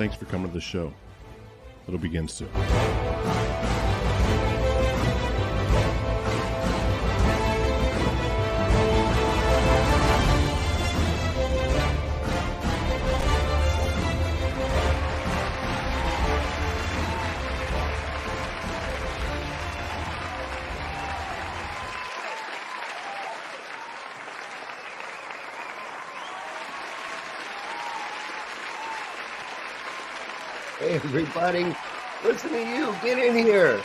Thanks for coming to the show. It'll begin soon. Everybody. Listen to you. Get in here.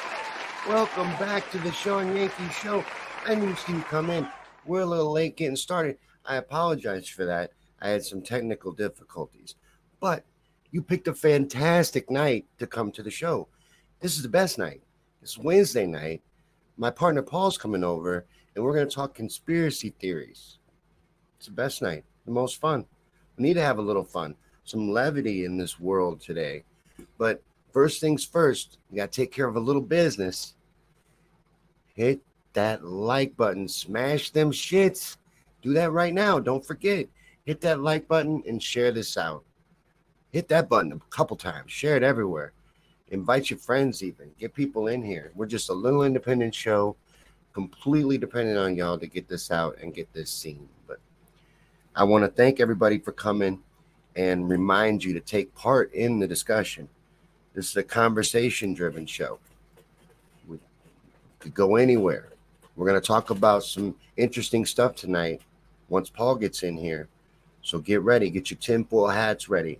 Welcome back to the Shawn Yankey Show. I knew you come in. We're a little late getting started. I apologize for that. I had some technical difficulties. But you picked a fantastic night to come to the show. This is the best night. It's Wednesday night. My partner Paul's coming over, and we're going to talk conspiracy theories. It's the best night, the most fun. We need to have a little fun, some levity in this world today. But first things first, you got to take care of a little business. Hit that like button, smash them shits. Do that right now. Don't forget. Hit that like button and share this out. Hit that button a couple times. Share it everywhere. Invite your friends, even. Get people in here. We're just a little independent show, completely dependent on y'all to get this out and get this seen. But I want to thank everybody for coming and remind you to take part in the discussion. This is a conversation driven show. We could go anywhere. We're going to talk about some interesting stuff tonight once Paul gets in here. So get ready, get your tinfoil hats ready,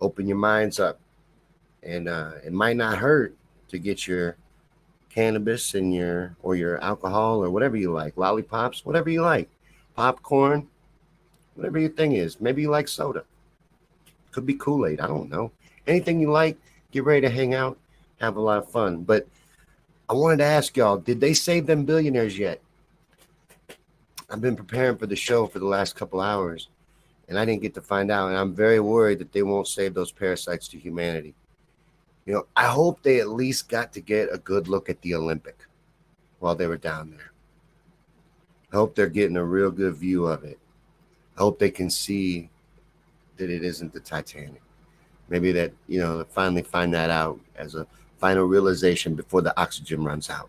open your minds up. And uh, it might not hurt to get your cannabis and your or your alcohol or whatever you like, lollipops, whatever you like, popcorn, whatever your thing is. Maybe you like soda. Could be Kool Aid. I don't know. Anything you like, get ready to hang out, have a lot of fun. But I wanted to ask y'all did they save them billionaires yet? I've been preparing for the show for the last couple hours and I didn't get to find out. And I'm very worried that they won't save those parasites to humanity. You know, I hope they at least got to get a good look at the Olympic while they were down there. I hope they're getting a real good view of it. I hope they can see that it isn't the Titanic. Maybe that, you know, finally find that out as a final realization before the oxygen runs out.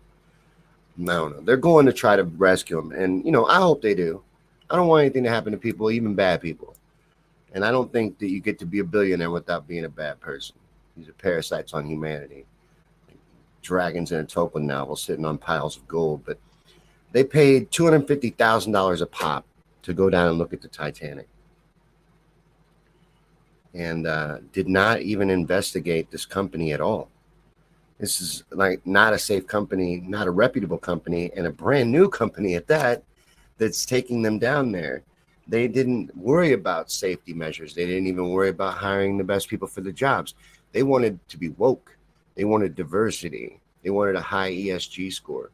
I don't know. They're going to try to rescue them. And, you know, I hope they do. I don't want anything to happen to people, even bad people. And I don't think that you get to be a billionaire without being a bad person. These are parasites on humanity. Dragons in a Tolkien novel sitting on piles of gold. But they paid $250,000 a pop to go down and look at the Titanic and uh, did not even investigate this company at all. This is like not a safe company, not a reputable company, and a brand new company at that that's taking them down there. They didn't worry about safety measures. They didn't even worry about hiring the best people for the jobs. They wanted to be woke. They wanted diversity. They wanted a high ESG score.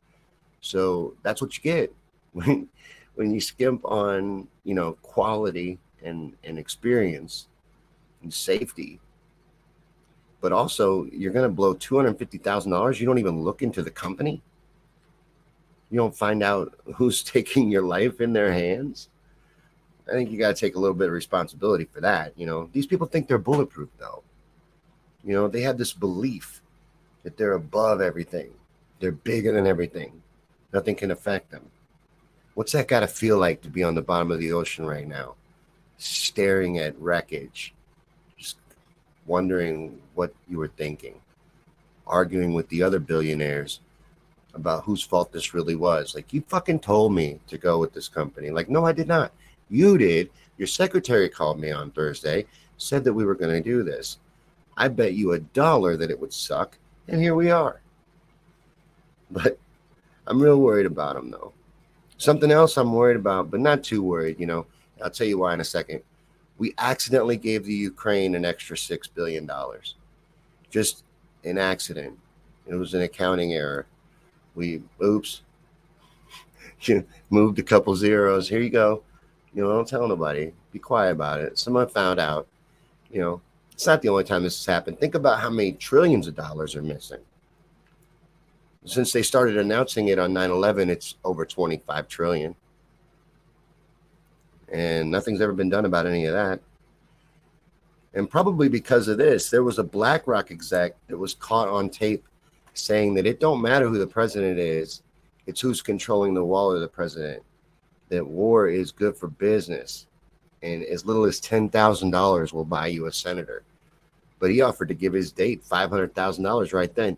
So that's what you get when when you skimp on you know quality and and experience safety. but also you're going to blow $250,000. You don't even look into the company. You don't find out who's taking your life in their hands. I think you got to take a little bit of responsibility for that. You know, these people think they're bulletproof, though. You know, they have this belief that they're above everything, they're bigger than everything. Nothing can affect them. What's that got to feel like to be on the bottom of the ocean right now, staring at wreckage, wondering what you were thinking, arguing with the other billionaires about whose fault this really was? Like, you fucking told me to go with this company. Like, no, I did not. You did. Your secretary called me on Thursday, said that we were going to do this. I bet you a dollar that it would suck, and here we are. But I'm real worried about him, though. Something else I'm worried about, but not too worried, you know. I'll tell you why in a second. We accidentally gave the Ukraine an extra $6 billion. Just an accident. It was an accounting error. We, oops, you moved a couple zeros. Here you go. You know, don't tell nobody. Be quiet about it. Someone found out. You know, it's not the only time this has happened. Think about how many trillions of dollars are missing. Since they started announcing it on 9 11, it's over 25 trillion. And nothing's ever been done about any of that. And probably because of this, there was a BlackRock exec that was caught on tape saying that it don't matter who the president is, it's who's controlling the wallet of the president. That war is good for business and as little as $10,000 will buy you a senator. But he offered to give his date $500,000 right then.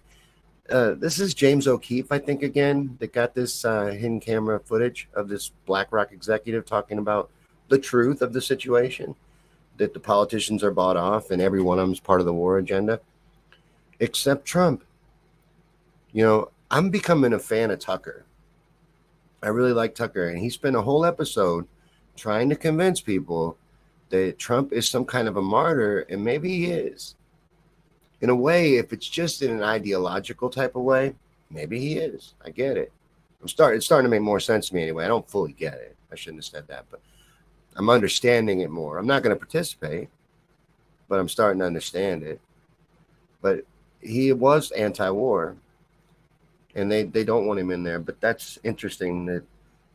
Uh, this is James O'Keefe, I think, again, that got this uh, hidden camera footage of this BlackRock executive talking about the truth of the situation that the politicians are bought off and every one of them is part of the war agenda, except Trump. You know, I'm becoming a fan of Tucker. I really like Tucker, and he spent a whole episode trying to convince people that Trump is some kind of a martyr, and maybe he is. In a way, if it's just in an ideological type of way, maybe he is. I get it. I'm starting. It's starting to make more sense to me anyway. I don't fully get it. I shouldn't have said that, but I'm understanding it more. I'm not going to participate, but I'm starting to understand it. But he was anti-war, and they they don't want him in there. But that's interesting that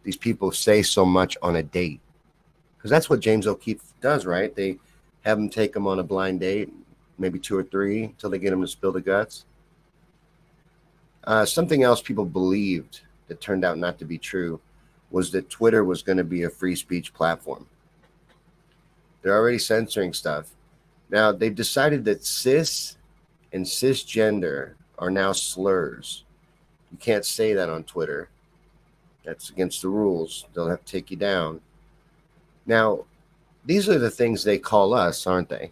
these people say so much on a date because that's what James O'Keefe does, right? They have him take them on a blind date, maybe two or three, until they get him to spill the guts. Uh, something else people believed that turned out not to be true was that Twitter was going to be a free speech platform. They're already censoring stuff. Now, they've decided that cis and cisgender are now slurs. You can't say that on Twitter. That's against the rules. They'll have to take you down. Now, these are the things they call us, aren't they?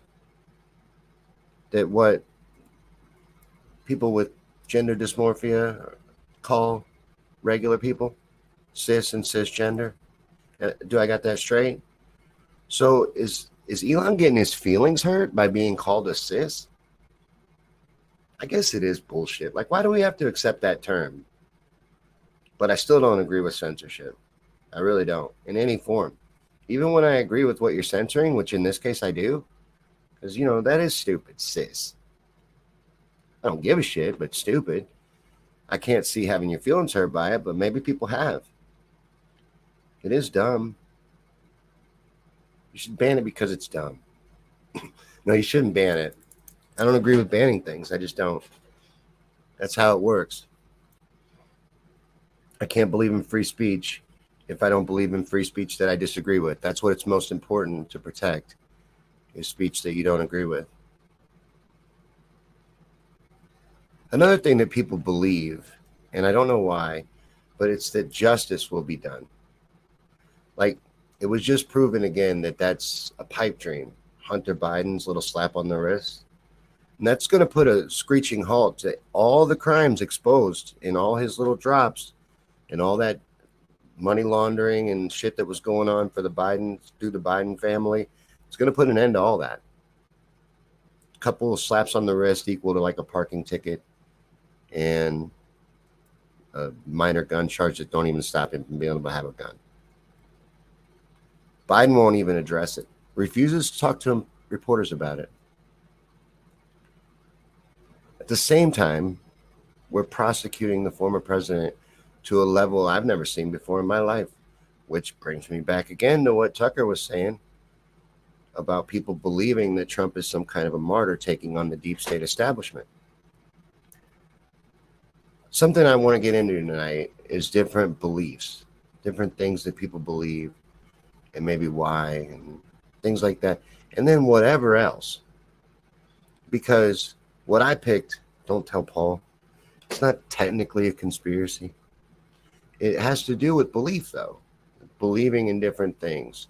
That what people with gender dysmorphia call regular people, cis and cisgender. Uh, do I got that straight? So is is Elon getting his feelings hurt by being called a cis? I guess it is bullshit. Like, why do we have to accept that term? But I still don't agree with censorship. I really don't in any form even when I agree with what you're censoring, which in this case I do, because you know that is stupid, sis. I don't give a shit, but stupid. I can't see having your feelings hurt by it, but maybe people have. It is dumb. You should ban it because it's dumb. no, you shouldn't ban it. I don't agree with banning things. I just don't. That's how it works. I can't believe in free speech if I don't believe in free speech that I disagree with. That's what it's most important to protect is speech that you don't agree with. Another thing that people believe, and I don't know why, but it's that justice will be done. Like it was just proven again that that's a pipe dream. Hunter Biden's little slap on the wrist. And that's going to put a screeching halt to all the crimes exposed in all his little drops and all that money laundering and shit that was going on for the Biden through the Biden family. It's going to put an end to all that. A couple of slaps on the wrist equal to like a parking ticket and a minor gun charge that don't even stop him from being able to have a gun. Biden won't even address it, refuses to talk to reporters about it. At the same time, we're prosecuting the former president to a level I've never seen before in my life, which brings me back again to what Tucker was saying about people believing that Trump is some kind of a martyr taking on the deep state establishment. Something I want to get into tonight is different beliefs, different things that people believe, and maybe why, and things like that. And then whatever else. Because what I picked, don't tell Paul, it's not technically a conspiracy. It has to do with belief, though, believing in different things,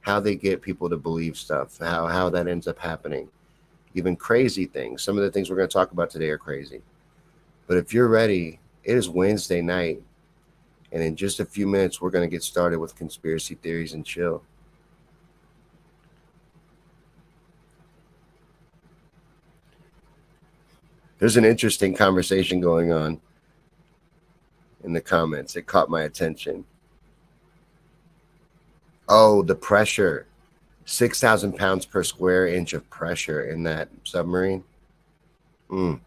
how they get people to believe stuff, how, how that ends up happening, even crazy things. Some of the things we're going to talk about today are crazy. But if you're ready, it is Wednesday night. And in just a few minutes, we're going to get started with conspiracy theories and chill. There's an interesting conversation going on in the comments. It caught my attention. Oh, the pressure 6,000 pounds per square inch of pressure in that submarine. Mm.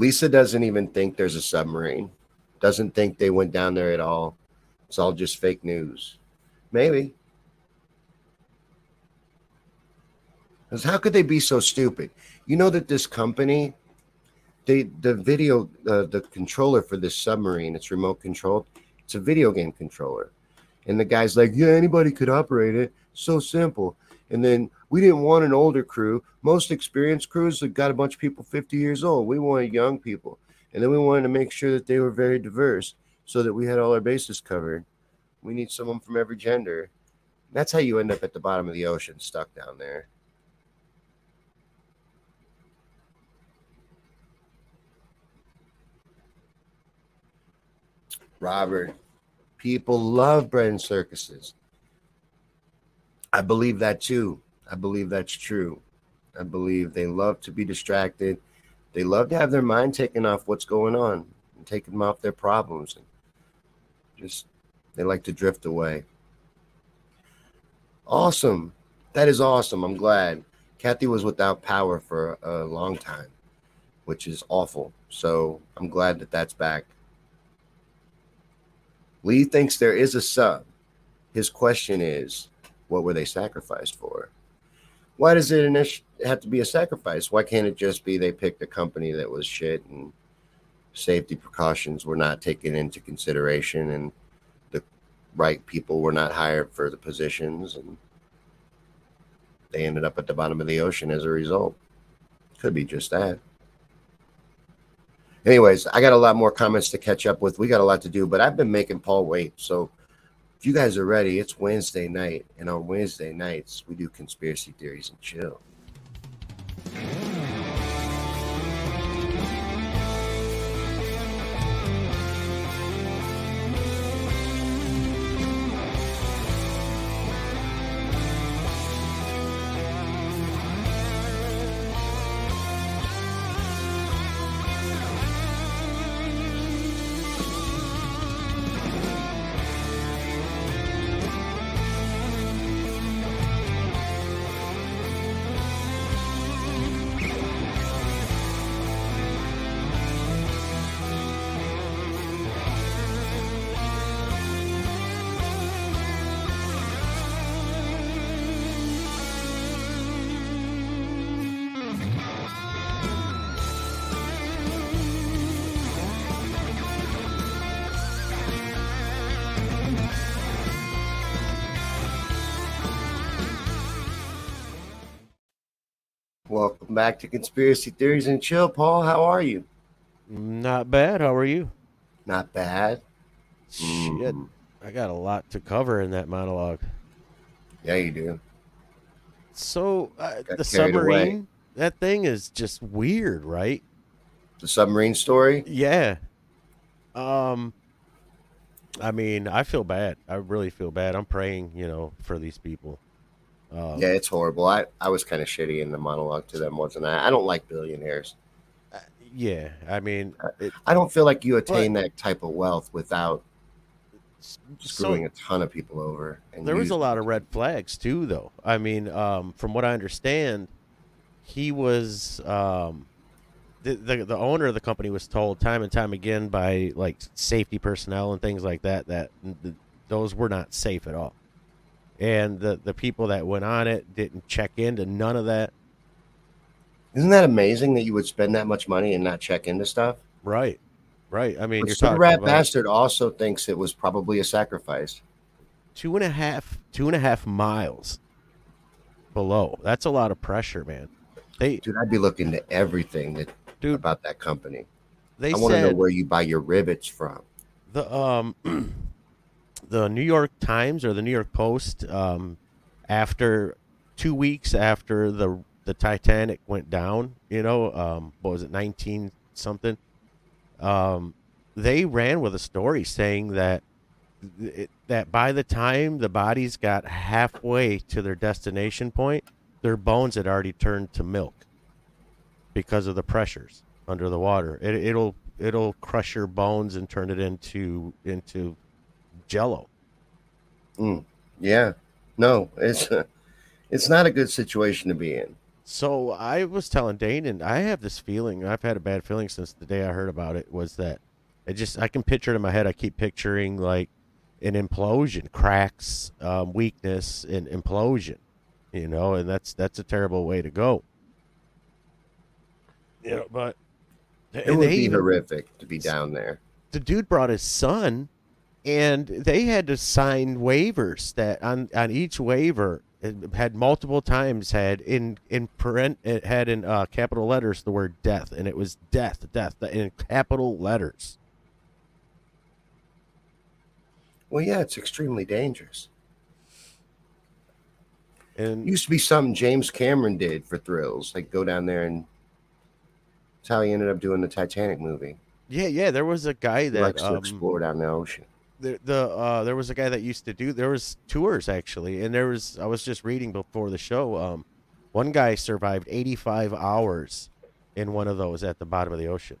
Lisa doesn't even think there's a submarine, doesn't think they went down there at all. It's all just fake news. Maybe. Because how could they be so stupid? You know that this company, they the video, uh, the controller for this submarine, it's remote controlled. It's a video game controller, and the guy's like, "Yeah, anybody could operate it. So simple." And then we didn't want an older crew. Most experienced crews have got a bunch of people 50 years old. We wanted young people, and then we wanted to make sure that they were very diverse, so that we had all our bases covered. We need someone from every gender. That's how you end up at the bottom of the ocean, stuck down there. Robert, people love bread and circuses. I believe that too. I believe that's true. I believe they love to be distracted. They love to have their mind taken off what's going on and take them off their problems. And just they like to drift away. Awesome. That is awesome. I'm glad. Kathy was without power for a long time, which is awful. So I'm glad that that's back. Lee thinks there is a sub. His question is, what were they sacrificed for? Why does it have to be a sacrifice? Why can't it just be they picked a company that was shit and safety precautions were not taken into consideration and the right people were not hired for the positions and they ended up at the bottom of the ocean as a result? Could be just that anyways, I got a lot more comments to catch up with. We got a lot to do, but I've been making Paul wait. So if you guys are ready, it's Wednesday night. And on Wednesday nights, we do conspiracy theories and chill. Back to Conspiracy Theories and Chill. Paul, how are you? Not bad. How are you? Not bad. Shit. Mm. I got a lot to cover in that monologue. Yeah, you do. So, uh, the submarine, away. that thing is just weird, right? The submarine story? Yeah. Um, I mean, I feel bad. I really feel bad. I'm praying, you know, for these people. Um, yeah, it's horrible. I, I was kind of shitty in the monologue to them, wasn't I? I don't like billionaires. Uh, yeah, I mean, it, I don't feel like you attain but, that type of wealth without screwing so, a ton of people over. there was a lot of red flags too, though. I mean, um, from what I understand, he was um, the, the the owner of the company was told time and time again by like safety personnel and things like that that th- those were not safe at all, and the the people that went on it didn't check into none of that. Isn't that amazing that you would spend that much money and not check into stuff? Right, right. I mean, But you're talking rat about bastard also thinks it was probably a sacrifice. two and a half two and a half miles below. That's a lot of pressure, man. They Dude, I'd be looking to everything that Dude. about that company. they I want to know where you buy your rivets from. the um the New York Times or the New York Post um after two weeks after the the Titanic went down, you know, um what was it, nineteen something? Um they ran with a story saying that that by the time the bodies got halfway to their destination point, their bones had already turned to milk because of the pressures under the water. It, it'll it'll crush your bones and turn it into into jello. Yeah, no, it's it's not a good situation to be in. So I was telling Dane, and I have this feeling. I've had a bad feeling since the day I heard about it. Was that it just I can picture it in my head. I keep picturing like an implosion, cracks, um, weakness, and implosion. You know, and that's that's a terrible way to go. You know, but It would they be even- horrific to be down there. the dude brought his son and they had to sign waivers that on on each waiver had multiple times had in in parent it had in uh, capital letters the word death and it was death death in capital letters Well, yeah, it's extremely dangerous. and It used to be something James Cameron did for thrills, like go down there and. That's how he ended up doing the Titanic movie. yeah yeah there was a guy that likes to um, explore down the ocean. The, the uh there was a guy that used to do there was tours actually and there was I was just reading before the show um one guy survived 85 hours in one of those at the bottom of the ocean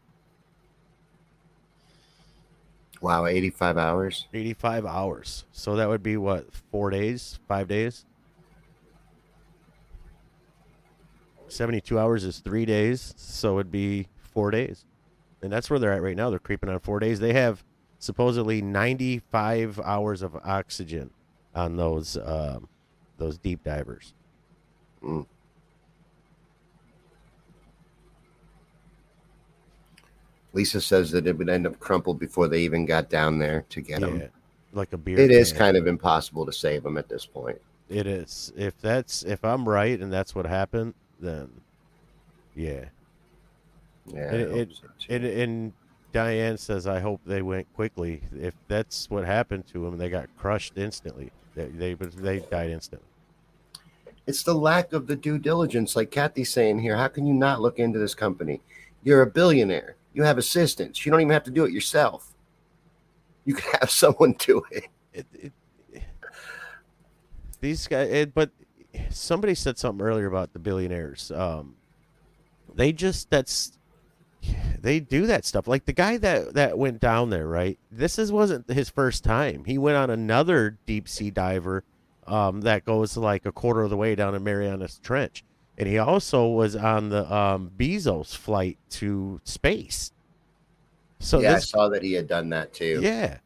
Wow, 85 hours. 85 hours. So that would be what, four days, five days? 72 hours is three days. So it'd be four days. And that's where they're at right now. They're creeping on four days. They have supposedly 95 hours of oxygen on those um, those deep divers. Lisa says that it would end up crumpled before they even got down there to get them. Like a beer. It is can. kind of impossible to save them at this point. It is. If that's if I'm right and that's what happened, then yeah. Yeah, And, it, so, and, and Diane says, "I hope they went quickly. If that's what happened to them, they got crushed instantly. They they, they died instantly." It's the lack of the due diligence, like Kathy's saying here. How can you not look into this company? You're a billionaire. You have assistants. You don't even have to do it yourself. You can have someone do it. It, it, these guys, it, but somebody said something earlier about the billionaires. Um, they just that's they do that stuff. Like the guy that that went down there, right? This is wasn't his first time. He went on another deep sea diver um, that goes like a quarter of the way down in Marianas Trench, and he also was on the um, Bezos flight to space. So yeah, I saw that he had done that too. yeah.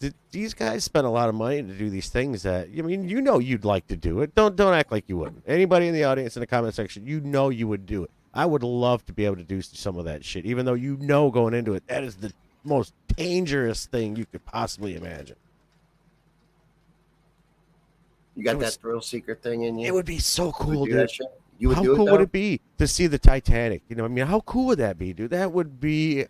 Th- These guys spend a lot of money to do these things that I mean, you know you'd like to do it. Don't don't act like you wouldn't. Anybody in the audience in the comment section, you know you would do it. I would love to be able to do some of that shit, even though you know going into it that is the most dangerous thing you could possibly imagine. You got It was- that thrill seeker thing in you. It would be so cool, dude. You would how cool it, would it be to see the Titanic? You know, I mean, how cool would that be, dude? That would be,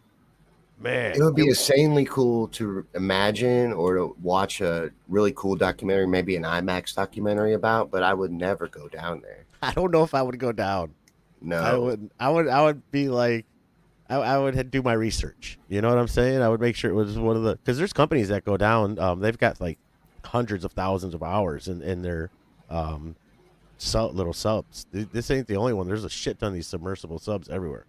man. It would be insanely cool to imagine or to watch a really cool documentary, maybe an IMAX documentary about, but I would never go down there. I don't know if I would go down. No. I would, I would, I would be like, I, I would do my research. You know what I'm saying? I would make sure it was one of the because there's companies that go down. Um, they've got like hundreds of thousands of hours in in their um, sub, little subs. This ain't the only one. There's a shit ton of these submersible subs everywhere.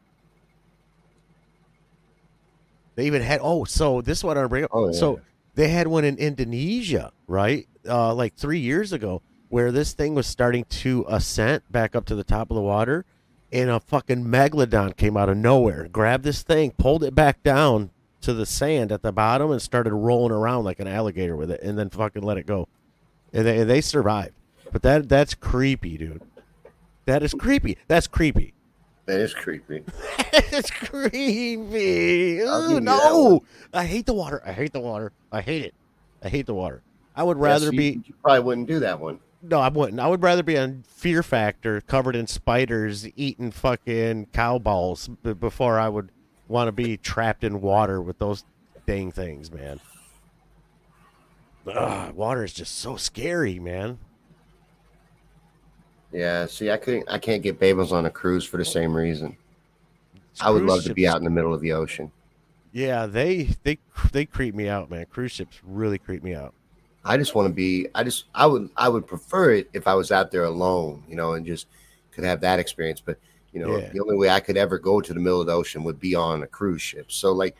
They even had oh, so this one I bring up. Oh, yeah. So they had one in Indonesia, right? Uh, like three years ago, where this thing was starting to ascent back up to the top of the water, and a fucking megalodon came out of nowhere, grabbed this thing, pulled it back down to the sand at the bottom, and started rolling around like an alligator with it, and then fucking let it go, and they and they survived. But that that's creepy, dude. That is creepy. That's creepy. That is creepy. it's creepy. I'll give Ugh, you that no, I hate the water. I hate the water. I hate it. I hate the water. I would rather Yes, you- be You probably wouldn't do that one. No, I wouldn't. I would rather be on Fear Factor, covered in spiders, eating fucking cow balls b- before I would want to be trapped in water with those dang things, man. Ugh, water is just so scary, man. Yeah. See, I couldn't. I can't get Babels on a cruise for the same reason. I would love to be out in the middle of the ocean. Yeah, they they they creep me out, man. Cruise ships really creep me out. I just want to be. I just. I would. I would prefer it if I was out there alone, you know, and just could have that experience. But you know, Yeah. the only way I could ever go to the middle of the ocean would be on a cruise ship. So like,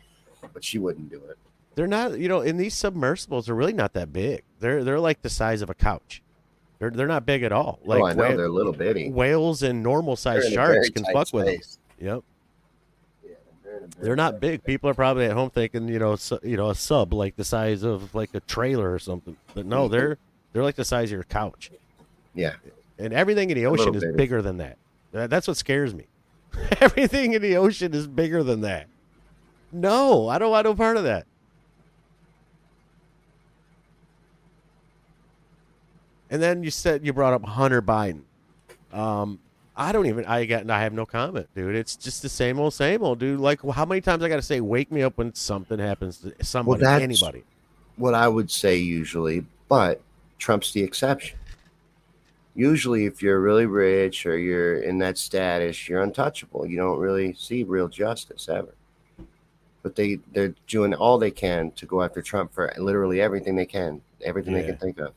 but she wouldn't do it. They're not, you know, and these submersibles are really not that big. They're they're like the size of a couch. They're they're not big at all. Oh, like oh, I know whale- they're little bitty. whales and normal sized sharks can fuck with them. Yep. They're in a very They're not big. People are probably at home thinking, you know, su- you know, a sub like the size of like a trailer or something. But no, Mhm. they're they're like the size of your couch. Yeah, And everything in the ocean is bigger than that. That- That's what scares me. everything in the ocean is bigger than that. No, I don't want no part of that. And then you said you brought up Hunter Biden. Um, I don't even. I got. I have no comment, dude. It's just the same old, same old, dude. Like, how many times I got to say, "Wake me up when something happens to somebody, that's- anybody." what I would say usually, but Trump's the exception. Usually, if you're really rich or you're in that status, you're untouchable. You don't really see real justice ever. But they they're doing all they can to go after Trump for literally everything they can, everything they can think of.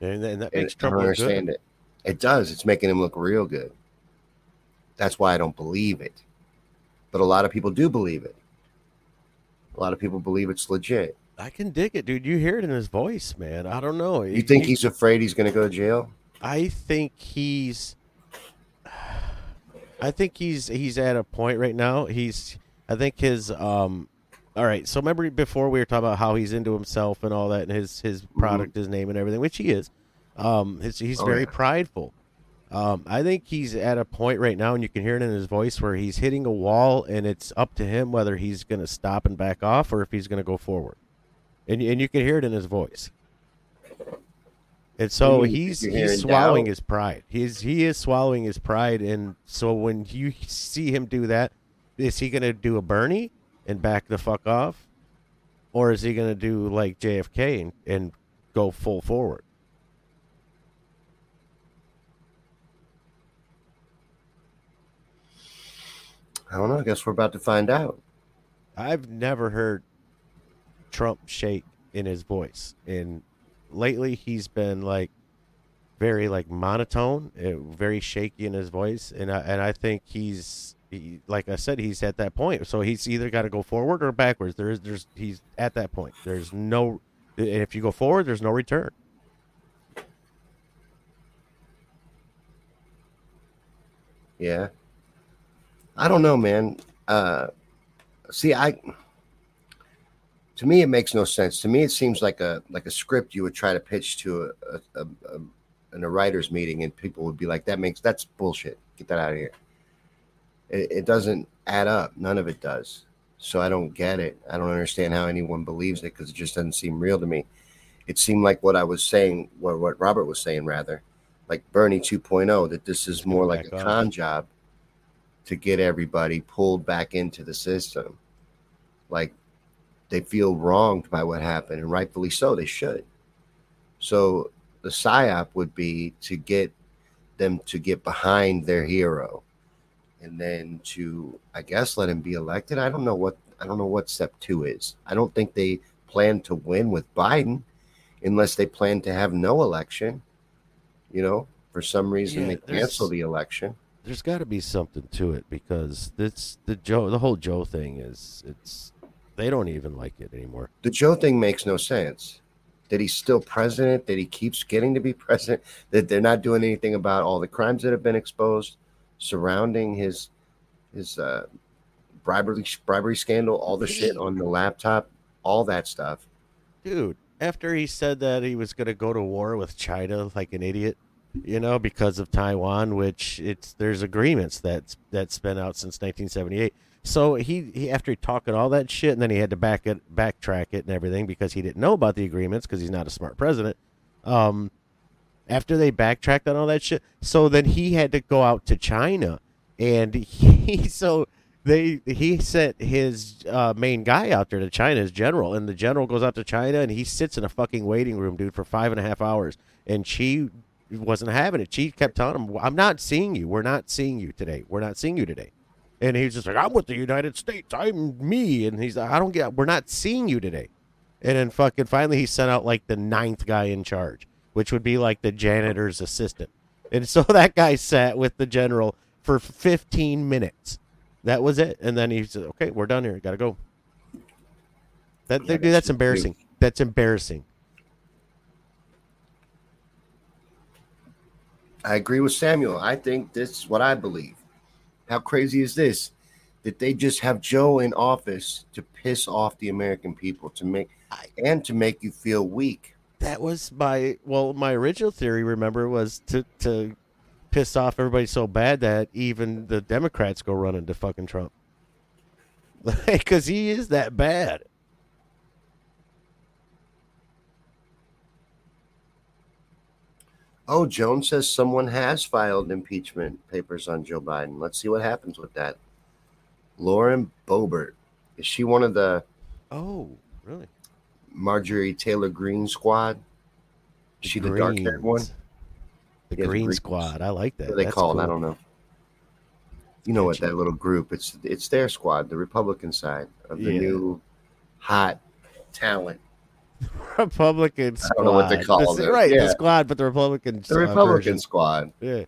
And, and that And makes I Trump don't look good. understand it. It does. It's making him look real good. That's why I don't believe it. But a lot of people do believe it. A lot of people believe it's legit. I can dig it, dude. You hear it in his voice, man. I don't know. You think he's afraid he's going to go to jail? I think he's. I think he's he's at a point right now. He's. I think his. Um. All right. So remember before we were talking about how he's into himself and all that, and his his product, his name, and everything, which he is. Um. His, he's Oh, very yeah. prideful. Um. I think he's at a point right now, and you can hear it in his voice, where he's hitting a wall, and it's up to him whether he's going to stop and back off or if he's going to go forward. And and you can hear it in his voice. And so What do you mean? he's he's swallowing his pride. He's he is swallowing his pride, and so when you see him do that, is he going to do a Bernie and back the fuck off, or is he going to do like JFK and, and go full forward? I don't know. I guess we're about to find out. I've never heard Trump shake in his voice, and lately he's been like very like monotone, uh, very shaky in his voice, and I, and I think he's he, like I said, he's at that point. So he's either got to go forward or backwards. There is there's he's at that point. There's no, and if you go forward, there's no return. Yeah. I don't know, man. Uh, see, I. To me, it makes no sense. To me, it seems like a like a script you would try to pitch to a, a, a, a in a writers' meeting, and people would be like, "That makes that's bullshit. Get that out of here." It, it doesn't add up. None of it does. So I don't get it. I don't understand how anyone believes it because it just doesn't seem real to me. It seemed like what I was saying, what what Robert was saying, rather, like Bernie 2.0, that this is more like a con job to get everybody pulled back into the system. Like they feel wronged by what happened, and rightfully so, they should. So the psyop would be to get them to get behind their hero and then to I guess let him be elected. I don't know what I don't know what step two is. I don't think they plan to win with Biden unless they plan to have no election. You know, for some reason Yeah, they cancel the election. There's got to be something to it because this the Joe the whole Joe thing is it's they don't even like it anymore. The Joe thing makes no sense. That he's still president, that he keeps getting to be president, that they're not doing anything about all the crimes that have been exposed. surrounding his his uh, bribery bribery scandal, all the shit on the laptop, all that stuff. dude, after he said that he was going to go to war with China like an idiot, you know, because of Taiwan, which it's there's agreements that's that's been out since 1978. So he, he after he talking all that shit, and then he had to back it backtrack it and everything because he didn't know about the agreements because he's not a smart president. Um, after they backtracked on all that shit, so then he had to go out to China, and he so they he sent his uh, main guy out there to China, his general, and the general goes out to China and he sits in a fucking waiting room, dude, for five and a half hours, and she wasn't having it. She kept telling him, "I'm not seeing you. We're not seeing you today. We're not seeing you today." And he's just like, "I'm with the United States. I'm me." And he's like, "I don't get. We're not seeing you today." And then fucking finally he sent out like the ninth guy in charge, which would be like the janitor's assistant. And so that guy sat with the general for 15 minutes. That was it. And then he said, "Okay, we're done here. Got to go." That dude, that's embarrassing. That's embarrassing. I agree with Samuel. I think this is what I believe. How crazy is this? That they just have Joe in office to piss off the American people, to make and to make you feel weak. That was my well, my original theory. Remember, was to to piss off everybody so bad that even the Democrats go running to fucking Trump because he is that bad. Oh, Jones says someone has filed impeachment papers on Joe Biden. Let's see what happens with that. Lauren Boebert. Is she one of the Oh, really? Marjorie Taylor Greene squad? Is she the dark haired one? The Yeah, Greene. Squad. I like that. What they That's called? I don't know. You know what that little group? It's it's their squad, the Republican side of the Yeah. new hot talent. Republican squad. I don't know what they call The- it. Right, Yeah. the squad, but the Republican. The uh, Republican version. squad. Yeah.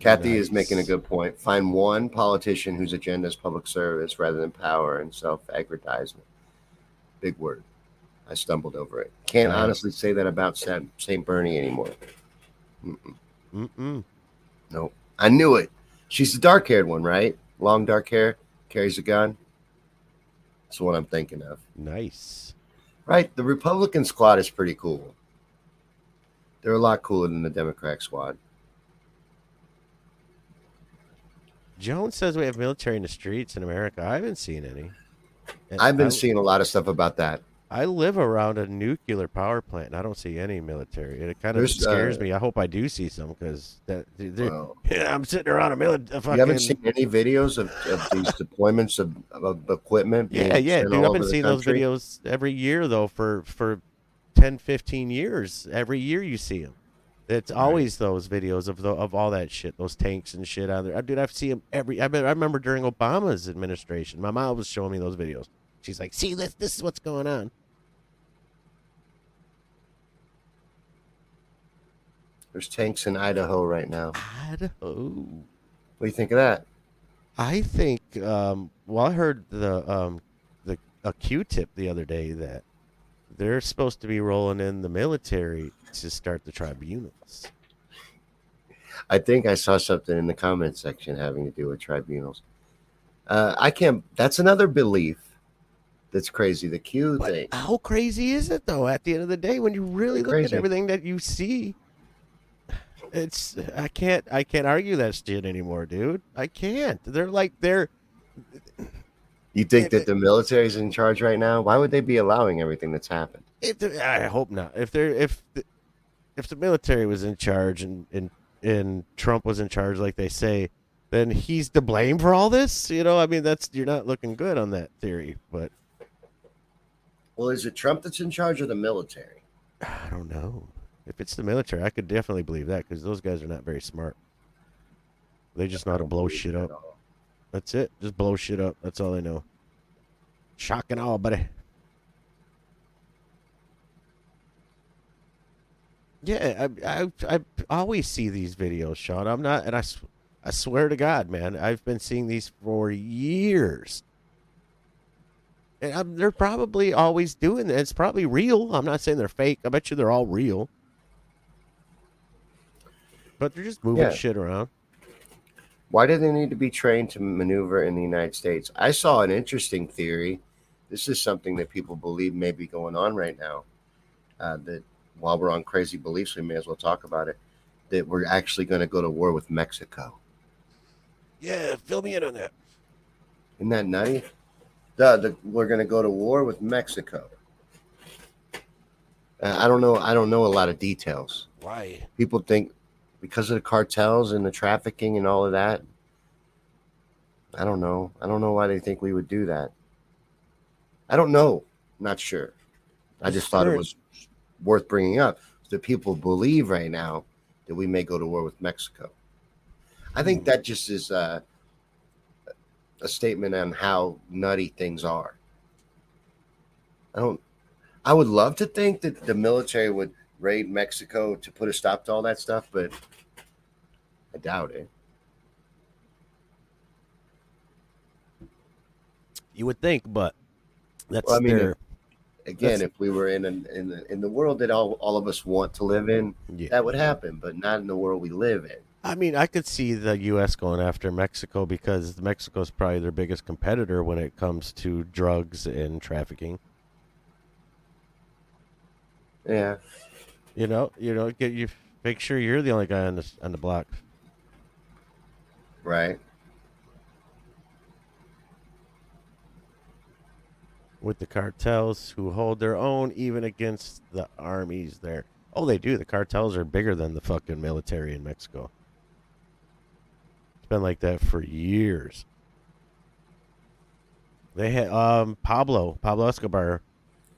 Kathy is making a good point. Find one politician whose agenda is public service rather than power and self-aggrandizement. Big word. I stumbled over it. Can't Yeah. honestly say that about St. Bernie anymore. Mm-mm. Mm-mm. Nope. I knew it. She's the dark-haired one, right? Long dark hair, carries a gun. That's what I'm thinking of. Nice. Right? The Republican squad is pretty cool. They're a lot cooler than the Democrat squad. Jones says we have military in the streets in America. I haven't seen any. And I've been I, seeing a lot of stuff about that. I live around a nuclear power plant, and I don't see any military. It kind of There's, scares uh, me. I hope I do see some because that Well, yeah, I'm sitting around a military. You haven't seen any videos of, of these deployments of, of equipment? Yeah, yeah, dude. I've been seeing those videos every year though for for 10, 15 years. Every year you see them. It's always those videos of the, of all that shit, those tanks and shit out there. I dude, I've seen them every. I, mean, I remember during Obama's administration, my mom was showing me those videos. She's like, "See this? This is what's going on." There's tanks in Idaho right now. Idaho. What do you think of that? I think. Um, well, I heard the um, the a Q-tip the other day that they're supposed to be rolling in the military to start the tribunals. I think I saw something in the comment section having to do with tribunals. Uh, I can't. That's another belief that's crazy. The Q But thing. how crazy is it though? At the end of the day, when you really look Crazy. at everything that you see, it's I can't I can't argue that shit anymore, dude. I can't. They're like they're You think that the military's in charge right now? Why would they be allowing everything that's happened? I hope not. If they're if the, if the military was in charge and and and Trump was in charge, like they say, then he's to blame for all this. You know, I mean, that's you're not looking good on that theory. But Well, is it Trump that's in charge or the military? I don't know. If it's the military, I could definitely believe that because those guys are not very smart. They just know how to blow shit up. That's it. Just blow shit up. That's all they know. Shock and all, buddy. Yeah, I, I I always see these videos, Shawn. I'm not, and I, I swear to God, man, I've been seeing these for years. And I'm, they're probably always doing it. It's probably real. I'm not saying they're fake. I bet you they're all real. But they're just moving Yeah. shit around. Why do they need to be trained to maneuver in the United States? I saw an interesting theory. This is something that people believe may be going on right now. Uh, that while we're on crazy beliefs, we may as well talk about it. That we're actually going to go to war with Mexico. Yeah, fill me in on that. Isn't that nutty? The, the, we're going to go to war with Mexico. Uh, I don't know. I don't know a lot of details. Why? People think because of the cartels and the trafficking and all of that. I don't know. I don't know why they think we would do that. I don't know. Not sure. I just thought it was worth bringing up. That people believe right now that we may go to war with Mexico. I think that just is uh, a statement on how nutty things are. I don't. I would love to think that the military would raid Mexico to put a stop to all that stuff, but I doubt it. You would think, but that's Well, I mean, their Again, That's- if we were in an, in the, in the world that all, all of us want to live in, yeah. that would happen, but not in the world we live in. I mean, I could see the U.S. going after Mexico because Mexico is probably their biggest competitor when it comes to drugs and trafficking. Yeah, You know, you know, get you make sure you're the only guy on the on the block. right. with the cartels who hold their own even against the armies there. Oh, they do. The cartels are bigger than the fucking military in Mexico. It's been like that for years. They had um Pablo Pablo Escobar.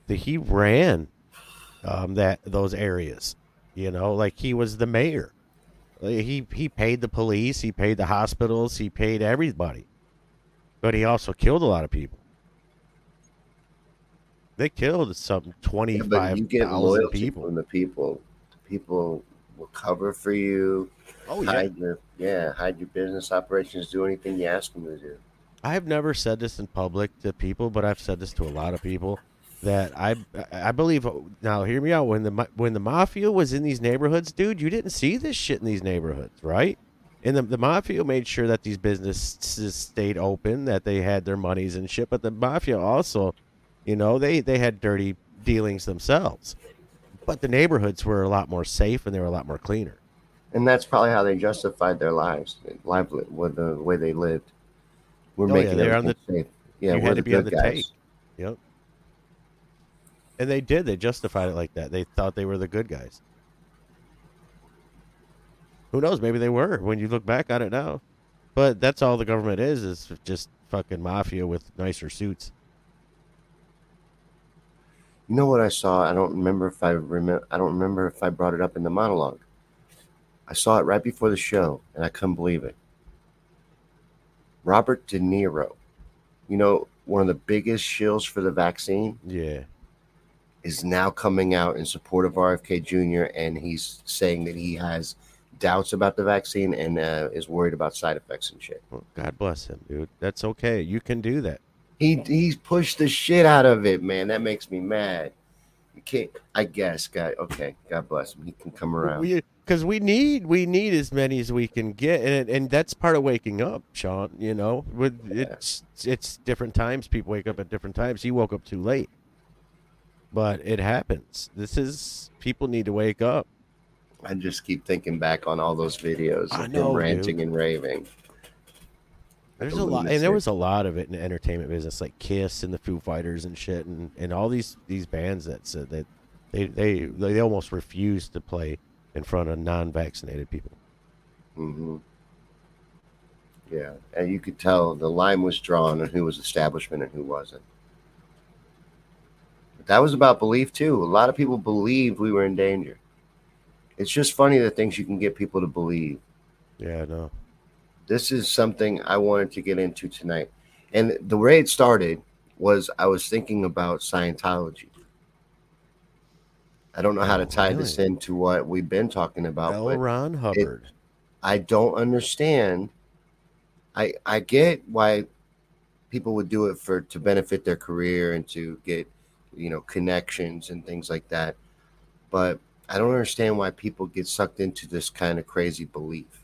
The, he ran um that those areas. You know, like he was the mayor. He he paid the police. He paid the hospitals. He paid everybody. But he also killed a lot of people. They killed some twenty Yeah, five thousand people. from the people. People will cover for you. Oh yeah, hide your yeah, hide your business operations. Do anything you ask them to do. I have never said this in public to people, but I've said this to a lot of people that I I believe. Uh, now, hear me out. When the when the mafia was in these neighborhoods, dude, you didn't see this shit in these neighborhoods, right? And the, the mafia made sure that these businesses stayed open, that they had their monies and shit. But the mafia also, you know, they they had dirty dealings themselves. But the neighborhoods were a lot more safe and they were a lot more cleaner. And that's probably how they justified their lives, live with the way they lived. We're Oh, yeah, making they're on everything safe. Yeah, you we're had the to be on the guys. Yep. And they did. They justified it like that. They thought they were the good guys. Who knows? Maybe they were when you look back on it now. But that's all the government is, is just fucking mafia with nicer suits. You know what I saw? I don't remember if I remember. I don't remember if I brought it up in the monologue. I saw it right before the show, and I couldn't believe it. Robert De Niro, you know, one of the biggest shills for the vaccine, Yeah. Is now coming out in support of RFK Jr. and he's saying that he has doubts about the vaccine and uh, is worried about side effects and shit. Well, God bless him, dude. That's okay. You can do that. He he's pushed the shit out of it, man. That makes me mad. You can't. I guess. God. Okay. God bless him. He can come around. because we need we need as many as we can get, and and that's part of waking up, Shawn. You know, with it's it's different times. People wake up at different times. He woke up too late, but it happens. This is people need to wake up. I just keep thinking back on all those videos of know, him ranting dude. and raving. There's The a lot, and there was a lot of it in the entertainment business, like Kiss and the Foo Fighters and shit, and, and all these these bands that said that they they they almost refused to play in front of non-vaccinated people. hmm Yeah, and you could tell the line was drawn on who was establishment and who wasn't. That was about belief too. A lot of people believed we were in danger. It's just funny the things you can get people to believe. Yeah, I know. this is something I wanted to get into tonight. And the way it started was I was thinking about Scientology. I don't know how to tie this really? into what we've been talking about, L. Ron Hubbard. I don't understand. I I get why people would do it for to benefit their career and to get you know connections and things like that. But I don't understand why people get sucked into this kind of crazy belief,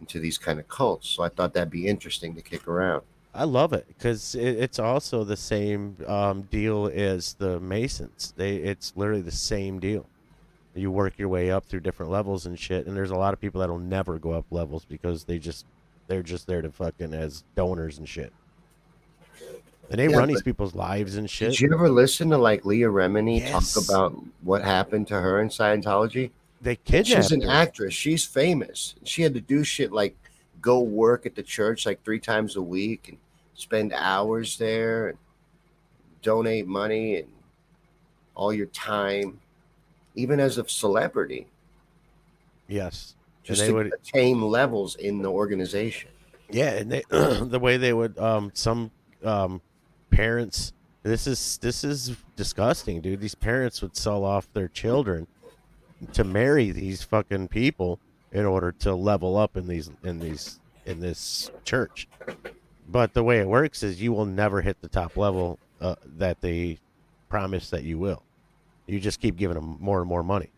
into these kind of cults. So I thought that'd be interesting to kick around. I love it because it's also the same um, deal as the Masons. They it's literally the same deal. You work your way up through different levels and shit, and there's a lot of people that'll never go up levels because they just they're just there to fucking as donors and shit. And they Yeah, run these people's lives and shit. Did you ever listen to like Leah Remini Yes. talk about what happened to her in Scientology? they kidnapped She's an her. actress. She's famous. She had to do shit like go work at the church like three times a week and spend hours there and donate money and all your time, even as a celebrity, Yes, just they to would- attain levels in the organization. Yeah, and they the way they would um some um parents this is this is disgusting, dude. These parents would sell off their children to marry these fucking people in order to level up in these in these in this church. But the way it works is you will never hit the top level uh, that they promise that you will. You just keep giving them more and more money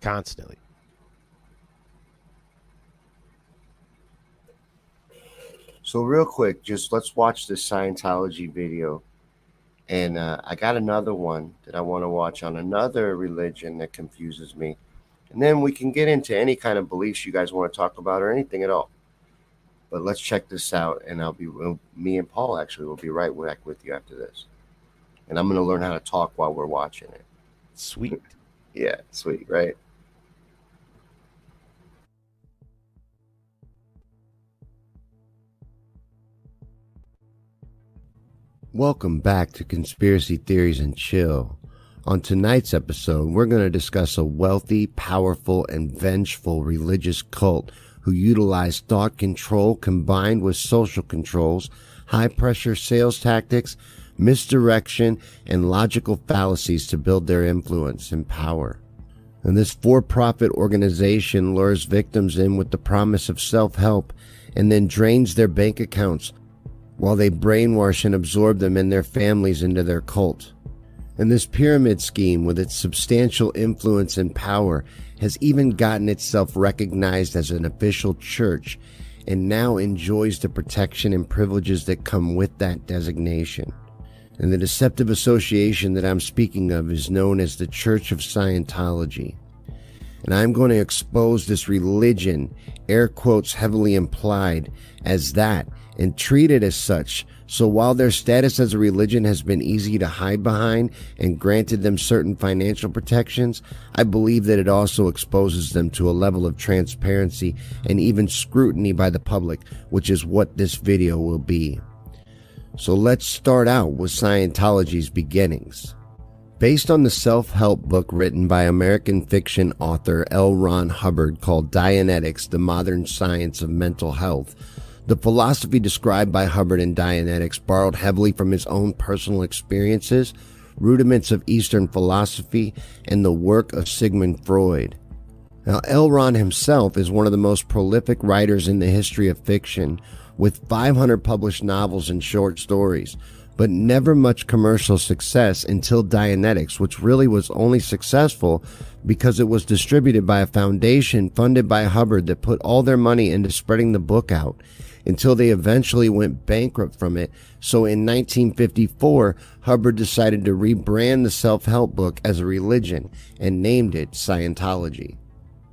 constantly. So real quick, just let's watch this Scientology video. And uh, I got another one that I want to watch on another religion that confuses me. And then we can get into any kind of beliefs you guys want to talk about or anything at all. But let's check this out, and I'll be me and Paul actually will be right back with you after this. And I'm going to learn how to talk while we're watching it. Sweet. Yeah, sweet, right? Welcome back to Conspiracy Theories and Chill. On tonight's episode, we're going to discuss a wealthy, powerful, and vengeful religious cult who utilize thought control combined with social controls, high pressure sales tactics, misdirection, and logical fallacies to build their influence and power. And this for profit organization lures victims in with the promise of self help and then drains their bank accounts while they brainwash and absorb them and their families into their cult. And this pyramid scheme, with its substantial influence and power, has even gotten itself recognized as an official church and now enjoys the protection and privileges that come with that designation. And the deceptive association that I'm speaking of is known as the Church of Scientology. And I'm going to expose this religion, air quotes heavily implied, as that and treat it as such. So while their status as a religion has been easy to hide behind and granted them certain financial protections, I believe that it also exposes them to a level of transparency and even scrutiny by the public, which is what this video will be. So let's start out with Scientology's beginnings. Based on the self help book written by American fiction author L. Ron Hubbard called Dianetics The Modern Science of Mental Health, the philosophy described by Hubbard in Dianetics borrowed heavily from his own personal experiences, rudiments of Eastern philosophy, and the work of Sigmund Freud. Now, L. Ron himself is one of the most prolific writers in the history of fiction, with 500 published novels and short stories, but never much commercial success until Dianetics, which really was only successful because it was distributed by a foundation funded by Hubbard that put all their money into spreading the book out until they eventually went bankrupt from it. So in 1954, Hubbard decided to rebrand the self help book as a religion and named it Scientology.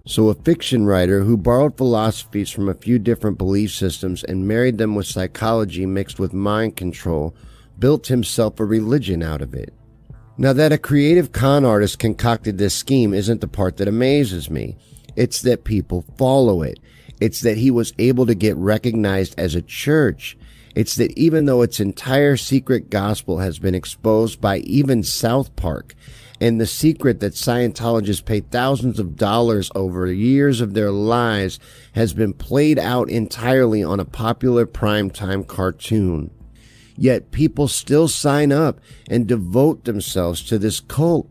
So, a fiction writer who borrowed philosophies from a few different belief systems and married them with psychology mixed with mind control built himself a religion out of it. Now, that a creative con artist concocted this scheme isn't the part that amazes me. It's that people follow it. It's that he was able to get recognized as a church. It's that even though its entire secret gospel has been exposed by even South Park, and the secret that Scientologists pay thousands of dollars over years of their lives has been played out entirely on a popular primetime cartoon. Yet people still sign up and devote themselves to this cult.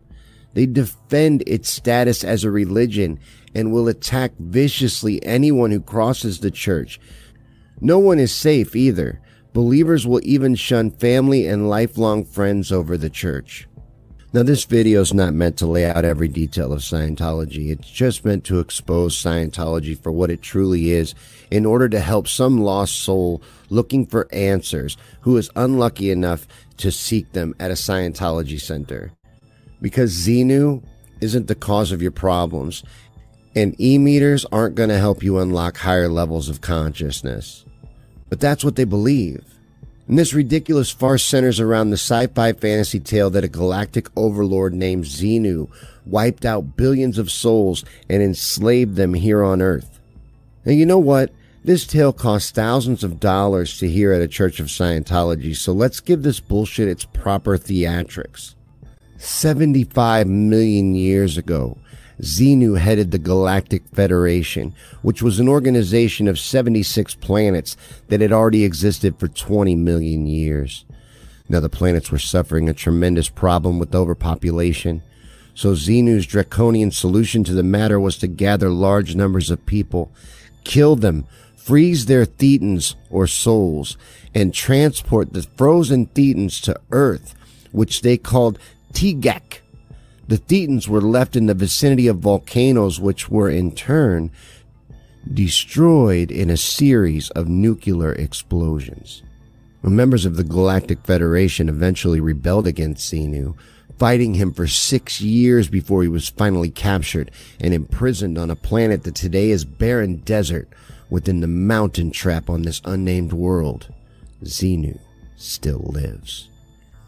They defend its status as a religion and will attack viciously anyone who crosses the church. No one is safe either. Believers will even shun family and lifelong friends over the church. Now, this video is not meant to lay out every detail of Scientology. It's just meant to expose Scientology for what it truly is in order to help some lost soul looking for answers who is unlucky enough to seek them at a Scientology center. Because Xenu isn't the cause of your problems, and e meters aren't going to help you unlock higher levels of consciousness. But that's what they believe. And this ridiculous farce centers around the sci fi fantasy tale that a galactic overlord named Xenu wiped out billions of souls and enslaved them here on Earth. And you know what? This tale costs thousands of dollars to hear at a Church of Scientology, so let's give this bullshit its proper theatrics. 75 million years ago, Xenu headed the Galactic Federation, which was an organization of 76 planets that had already existed for 20 million years. Now, the planets were suffering a tremendous problem with overpopulation, so Xenu's draconian solution to the matter was to gather large numbers of people, kill them, freeze their thetans or souls, and transport the frozen thetans to Earth, which they called Teegeeack the Thetans were left in the vicinity of volcanoes, which were in turn destroyed in a series of nuclear explosions. Members of the Galactic Federation eventually rebelled against Xenu, fighting him for six years before he was finally captured and imprisoned on a planet that today is barren desert within the mountain trap on this unnamed world. Xenu still lives.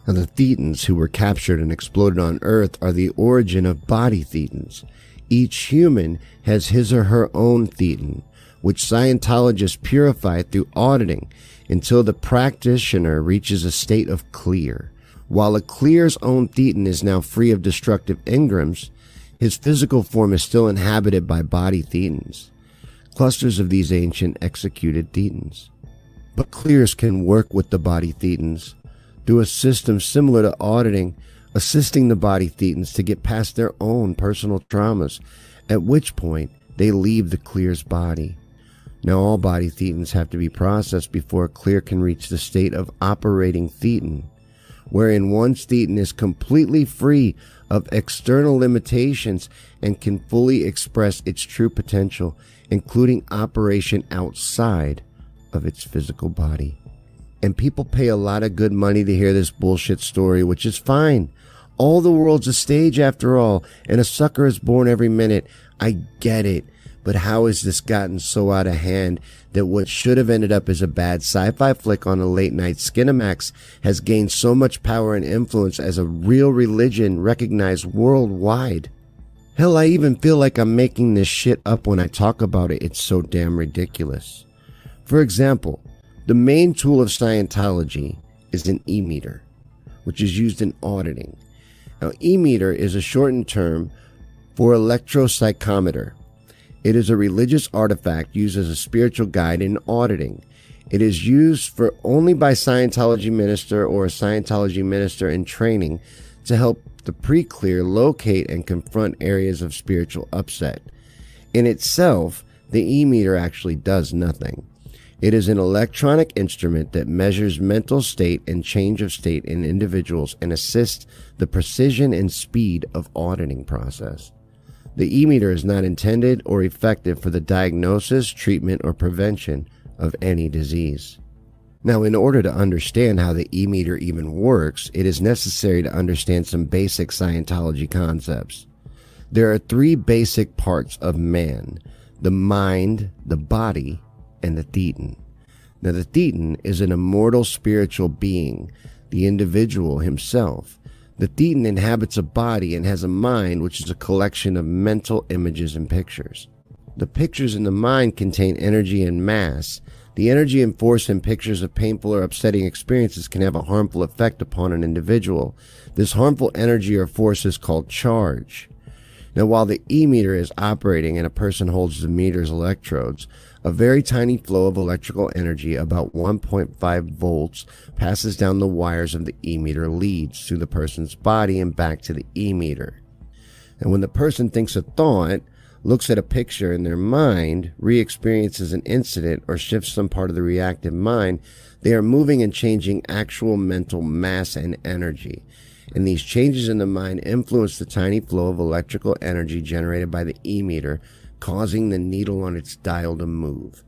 Now, the Thetans who were captured and exploded on Earth are the origin of body Thetans. Each human has his or her own Thetan, which Scientologists purify through auditing until the practitioner reaches a state of clear. While a clear's own Thetan is now free of destructive engrams, his physical form is still inhabited by body Thetans, clusters of these ancient executed Thetans. But clears can work with the body Thetans do a system similar to auditing, assisting the body thetans to get past their own personal traumas, at which point they leave the clear's body. Now, all body thetans have to be processed before clear can reach the state of operating thetan, wherein one's thetan is completely free of external limitations and can fully express its true potential, including operation outside of its physical body and people pay a lot of good money to hear this bullshit story, which is fine. All the world's a stage after all, and a sucker is born every minute. I get it. But how has this gotten so out of hand that what should have ended up as a bad sci-fi flick on a late night Skinamax has gained so much power and influence as a real religion recognized worldwide? Hell, I even feel like I'm making this shit up when I talk about it. It's so damn ridiculous. For example, the main tool of Scientology is an e-meter, which is used in auditing. Now, e-meter is a shortened term for electropsychometer. It is a religious artifact used as a spiritual guide in auditing. It is used for only by Scientology minister or a Scientology minister in training to help the pre-clear locate and confront areas of spiritual upset. In itself, the e-meter actually does nothing. It is an electronic instrument that measures mental state and change of state in individuals and assists the precision and speed of auditing process. The e-meter is not intended or effective for the diagnosis, treatment, or prevention of any disease. Now, in order to understand how the e-meter even works, it is necessary to understand some basic Scientology concepts. There are three basic parts of man the mind, the body, and the Thetan. Now, the Thetan is an immortal spiritual being, the individual himself. The Thetan inhabits a body and has a mind, which is a collection of mental images and pictures. The pictures in the mind contain energy and mass. The energy and force in pictures of painful or upsetting experiences can have a harmful effect upon an individual. This harmful energy or force is called charge. Now, while the E meter is operating and a person holds the meter's electrodes, a very tiny flow of electrical energy, about 1.5 volts, passes down the wires of the e-meter leads through the person's body and back to the e-meter. And when the person thinks a thought, looks at a picture in their mind, re experiences an incident, or shifts some part of the reactive mind, they are moving and changing actual mental mass and energy. and these changes in the mind influence the tiny flow of electrical energy generated by the e meter, causing the needle on its dial to move.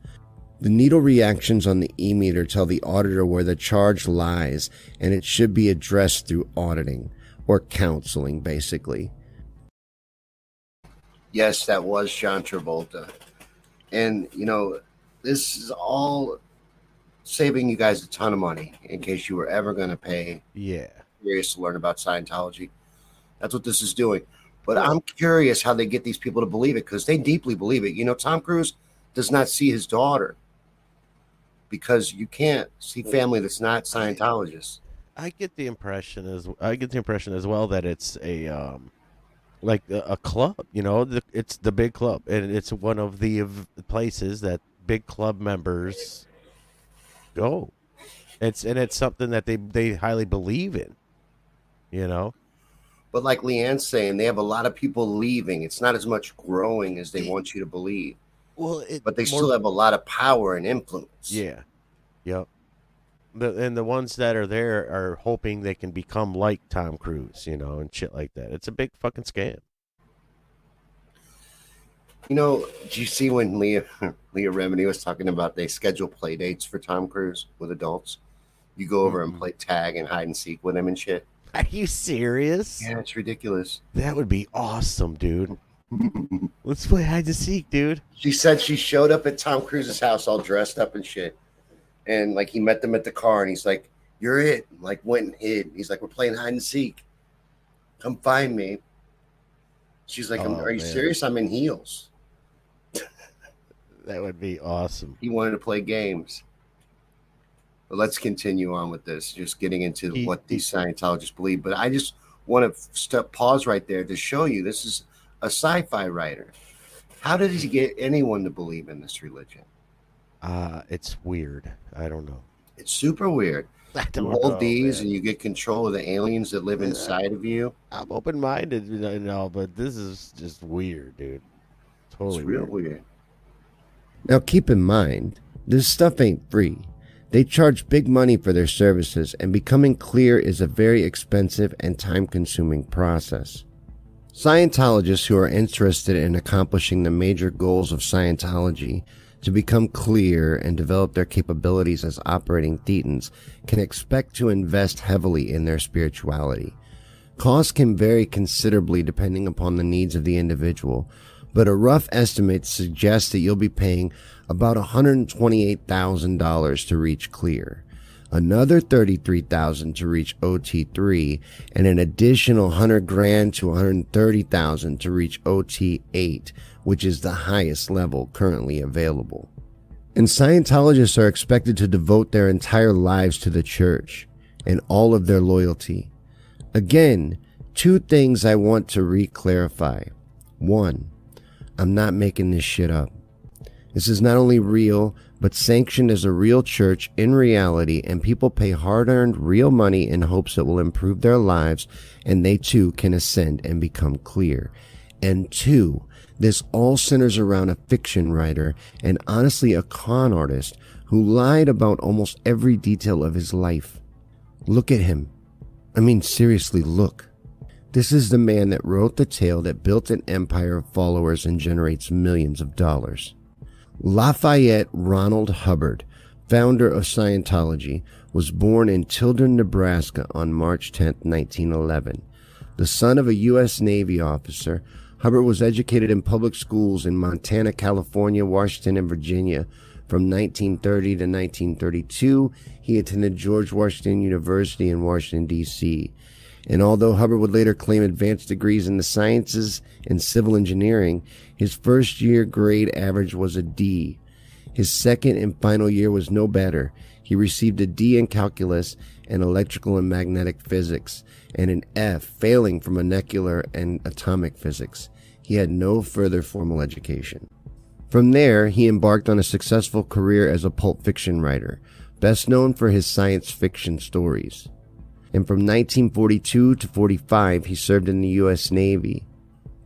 The needle reactions on the e meter tell the auditor where the charge lies, and it should be addressed through auditing or counseling, basically. Yes, that was John Travolta. And, you know, this is all saving you guys a ton of money in case you were ever going to pay. Yeah. Curious to learn about Scientology. That's what this is doing. But I'm curious how they get these people to believe it because they deeply believe it. You know, Tom Cruise does not see his daughter because you can't see family that's not Scientologists. I get the impression as I get the impression as well that it's a um, like a, a club. You know, the, it's the big club, and it's one of the places that big club members go. It's and it's something that they they highly believe in. You know, But like Leanne's saying, they have a lot of people leaving. It's not as much growing as they want you to believe. well, it, But they more- still have a lot of power and influence. Yeah. Yep. The, and the ones that are there are hoping they can become like Tom Cruise, you know, and shit like that. It's a big fucking scam. You know, did you see when Leah Leah Remini was talking about they schedule play dates for Tom Cruise with adults? You go over and mm-hmm. play tag and hide and seek with him and shit. Are you serious? Yeah, it's ridiculous. That would be awesome, dude. Let's play hide and seek, dude. She said she showed up at Tom Cruise's house all dressed up and shit. And like he met them at the car and he's like, You're it. Like went and hid. He's like, We're playing hide and seek. Come find me. She's like, Oh, Are you man. serious? I'm in heels. That would be awesome. He wanted to play games. But let's continue on with this, just getting into He- what these Scientologists believe. But I just want to step pause right there to show you this is a sci-fi writer. How did he get anyone to believe in this religion? Uh, it's weird. I don't know. It's super weird. I You don't hold know, these man. and you get control of the aliens that live Yeah. inside of you. I'm open minded, you know, but this is just weird, dude. Totally it's real weird. weird. Now keep in mind, this stuff ain't free. They charge big money for their services, and becoming clear is a very expensive and time consuming process. Scientologists who are interested in accomplishing the major goals of Scientology to become clear and develop their capabilities as operating thetans can expect to invest heavily in their spirituality. Costs can vary considerably depending upon the needs of the individual, but a rough estimate suggests that you'll be paying about $128,000 to reach clear, another $33,000 to reach OT3, and an additional 100 grand to 130,000 to reach OT8, which is the highest level currently available. And Scientologists are expected to devote their entire lives to the church and all of their loyalty. Again, two things I want to re-clarify. One, I'm not making this shit up. This is not only real, but sanctioned as a real church in reality, and people pay hard earned real money in hopes it will improve their lives and they too can ascend and become clear. And two, this all centers around a fiction writer and honestly a con artist who lied about almost every detail of his life. Look at him. I mean, seriously, look. This is the man that wrote the tale that built an empire of followers and generates millions of dollars. Lafayette Ronald Hubbard, founder of Scientology, was born in Tilden, Nebraska on March 10, 1911. The son of a U.S. Navy officer, Hubbard was educated in public schools in Montana, California, Washington, and Virginia. From 1930 to 1932, he attended George Washington University in Washington, D.C. And although Hubbard would later claim advanced degrees in the sciences and civil engineering, his first year grade average was a D. His second and final year was no better. He received a D in calculus and electrical and magnetic physics, and an F, failing for molecular and atomic physics. He had no further formal education. From there, he embarked on a successful career as a pulp fiction writer, best known for his science fiction stories. And from 1942 to 45, he served in the U.S. Navy.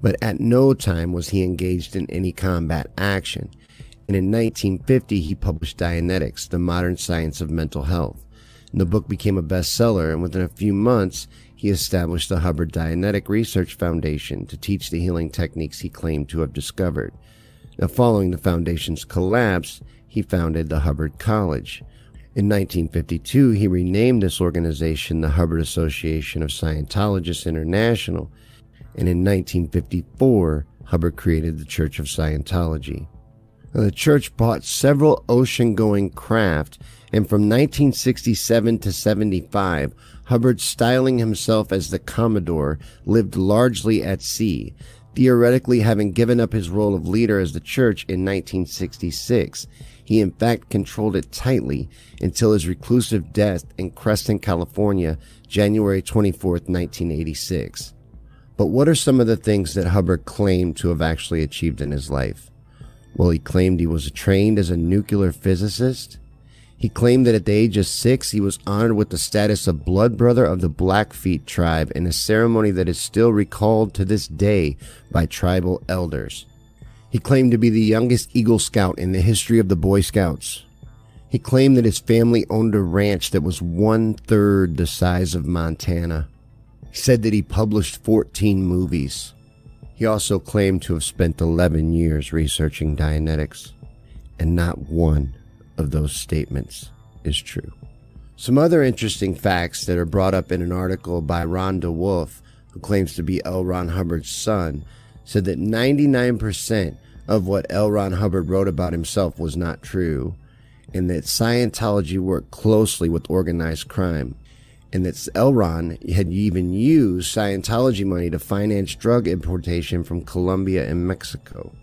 But at no time was he engaged in any combat action. And in 1950, he published Dianetics, The Modern Science of Mental Health. And the book became a bestseller, and within a few months, he he established the Hubbard Dianetic Research Foundation to teach the healing techniques he claimed to have discovered. Now, following the foundation's collapse, he founded the Hubbard College. In 1952, he renamed this organization the Hubbard Association of Scientologists International, and in 1954, Hubbard created the Church of Scientology. Now, the church bought several ocean going craft, and from 1967 to 75, Hubbard, styling himself as the Commodore, lived largely at sea, theoretically having given up his role of leader as the church in 1966. He in fact controlled it tightly until his reclusive death in Creston, California, January 24, 1986. But what are some of the things that Hubbard claimed to have actually achieved in his life? Well, he claimed he was trained as a nuclear physicist. He claimed that at the age of six, he was honored with the status of blood brother of the Blackfeet tribe in a ceremony that is still recalled to this day by tribal elders. He claimed to be the youngest Eagle Scout in the history of the Boy Scouts. He claimed that his family owned a ranch that was one third the size of Montana. He said that he published 14 movies. He also claimed to have spent 11 years researching Dianetics, and not one of those statements is true. Some other interesting facts that are brought up in an article by Ron DeWolf, who claims to be L. Ron Hubbard's son, said that 99% of what L. Ron Hubbard wrote about himself was not true, and that Scientology worked closely with organized crime, and that L. Ron had even used Scientology money to finance drug importation from Colombia and Mexico,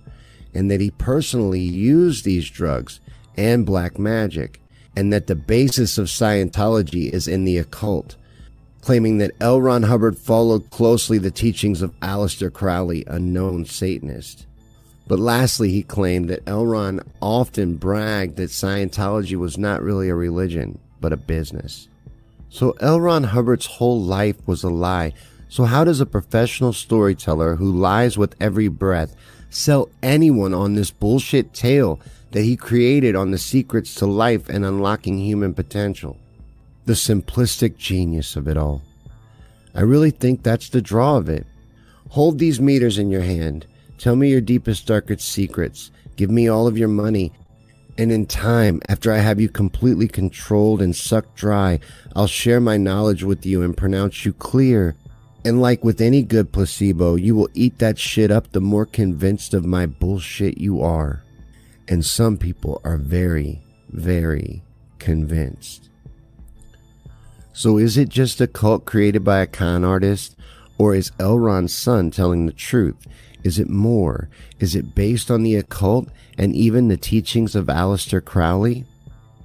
and that he personally used these drugs and black magic, and that the basis of Scientology is in the occult, claiming that L. Ron Hubbard followed closely the teachings of Aleister Crowley, a known Satanist. But lastly, he claimed that L. Ron often bragged that Scientology was not really a religion, but a business. So L. Ron Hubbard's whole life was a lie. So how does a professional storyteller who lies with every breath sell anyone on this bullshit tale that he created on the secrets to life and unlocking human potential. The simplistic genius of it all. I really think that's the draw of it. Hold these meters in your hand. Tell me your deepest, darkest secrets. Give me all of your money. And in time, after I have you completely controlled and sucked dry, I'll share my knowledge with you and pronounce you clear. And like with any good placebo, you will eat that shit up the more convinced of my bullshit you are. And some people are very, very convinced. So is it just a cult created by a con artist? Or is L. Ron's son telling the truth? Is it more? Is it based on the occult and even the teachings of Aleister Crowley?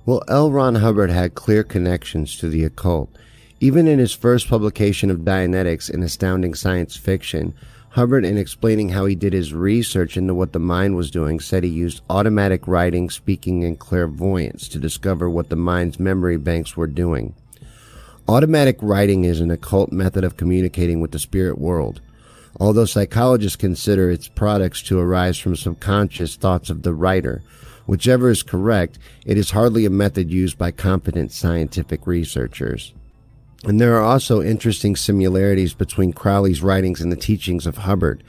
Well, L. Ron Hubbard had clear connections to the occult. Even in his first publication of Dianetics in Astounding Science Fiction, Hubbard, in explaining how he did his research into what the mind was doing, said he used automatic writing, speaking, and clairvoyance to discover what the mind's memory banks were doing. Automatic writing is an occult method of communicating with the spirit world. Although psychologists consider its products to arise from subconscious thoughts of the writer, whichever is correct, it is hardly a method used by competent scientific researchers. And there are also interesting similarities between Crowley's writings and the teachings of Hubbard.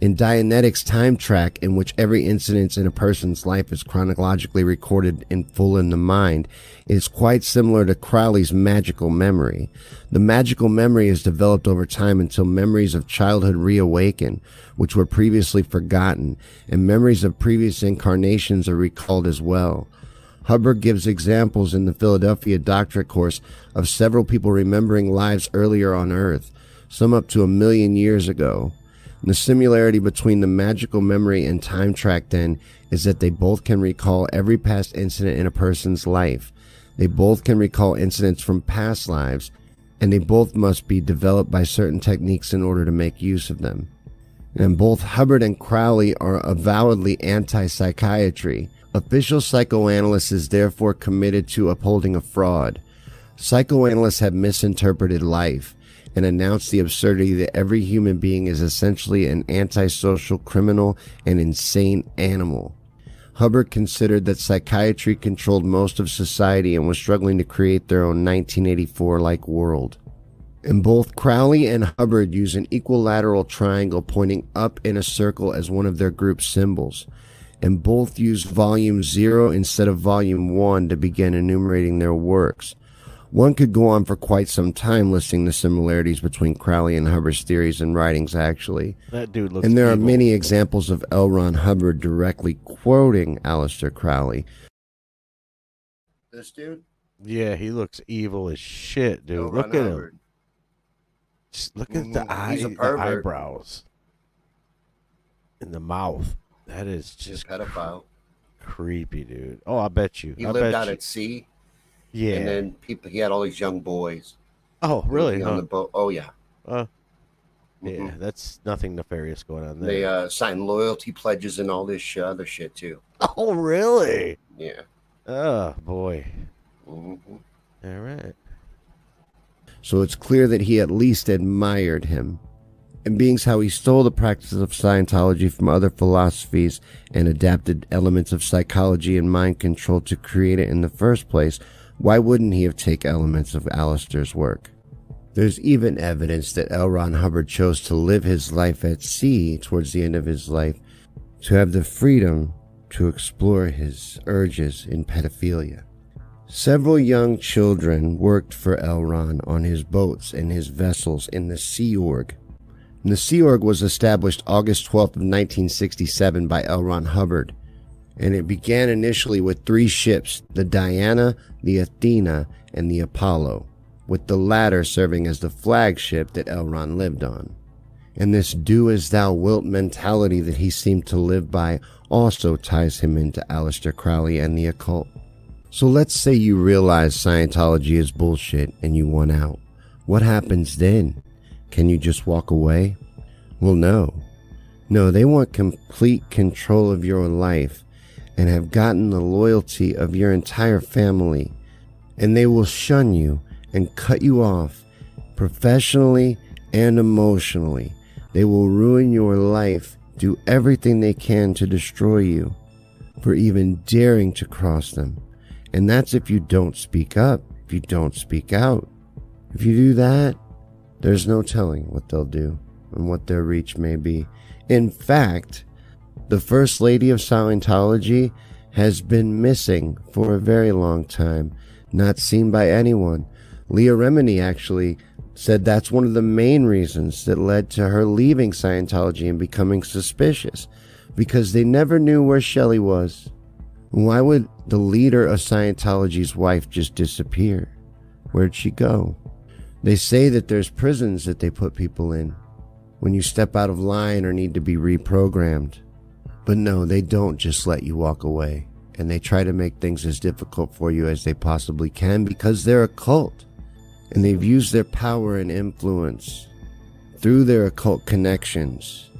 In Dianetics' time track, in which every incident in a person's life is chronologically recorded in full in the mind, it is quite similar to Crowley's magical memory. The magical memory is developed over time until memories of childhood reawaken, which were previously forgotten, and memories of previous incarnations are recalled as well. Hubbard gives examples in the Philadelphia Doctorate course of several people remembering lives earlier on Earth, some up to a million years ago. And the similarity between the magical memory and time track, then, is that they both can recall every past incident in a person's life. They both can recall incidents from past lives, and they both must be developed by certain techniques in order to make use of them. And both Hubbard and Crowley are avowedly anti psychiatry Official psychoanalysts is therefore committed to upholding a fraud. Psychoanalysts have misinterpreted life and announced the absurdity that every human being is essentially an antisocial criminal and insane animal. Hubbard considered that psychiatry controlled most of society and was struggling to create their own 1984 like world. And both Crowley and Hubbard use an equilateral triangle pointing up in a circle as one of their group symbols. And both use volume 0 instead of volume 1 to begin enumerating their works. One could go on for quite some time listing the similarities between Crowley and Hubbard's theories and writings, actually. That dude looks And there are many examples of L. Ron Hubbard directly quoting Aleister Crowley. This dude? Yeah, he looks evil as shit, dude. L. look Ron at him. Just look at the Mm, eye, the eyebrows, and the mouth. That is He's just a pedophile. creepy, dude. Oh, I bet you. He I lived bet out you. at sea, yeah. and then people. He had all these young boys. oh, really? living on Huh? the boat. Oh yeah. Uh, yeah, Mhm. that's nothing nefarious going on there. They uh, signed loyalty pledges and all this other shit too. oh, really? Yeah. Oh boy. hmm All right. So it's clear that he at least admired him. And being how he stole the practice of Scientology from other philosophies and adapted elements of psychology and mind control to create it in the first place, why wouldn't he have taken elements of Aleister's work? There's even evidence that L. Ron Hubbard chose to live his life at sea towards the end of his life to have the freedom to explore his urges in pedophilia. Several young children worked for L. Ron on his boats and his vessels in the Sea Org. And the Sea Org was established August 12th of 1967 by L. Ron Hubbard, and it began initially with three ships, the Diana, the Athena, and the Apollo, with the latter serving as the flagship that L. Ron lived on. And this do as thou wilt mentality that he seemed to live by also ties him into Aleister Crowley and the occult. So let's say you realize Scientology is bullshit and you want out. What happens then? Can you just walk away? Well, no. No, they want complete control of your life and have gotten the loyalty of your entire family. And they will shun you and cut you off professionally and emotionally. They will ruin your life, do everything they can to destroy you for even daring to cross them. And that's if you don't speak up, if you don't speak out. If you do that, there's no telling what they'll do and what their reach may be. In fact, the First Lady of Scientology has been missing for a very long time, not seen by anyone. Leah Remini actually said that's one of the main reasons that led to her leaving Scientology and becoming suspicious, because they never knew where Shelly was. Why would the leader of Scientology's wife just disappear? Where'd she go? They say that there's prisons that they put people in when you step out of line or need to be reprogrammed. But no, they don't just let you walk away. And they try to make things as difficult for you as they possibly can because they're a cult. And they've used their power and influence through their occult connections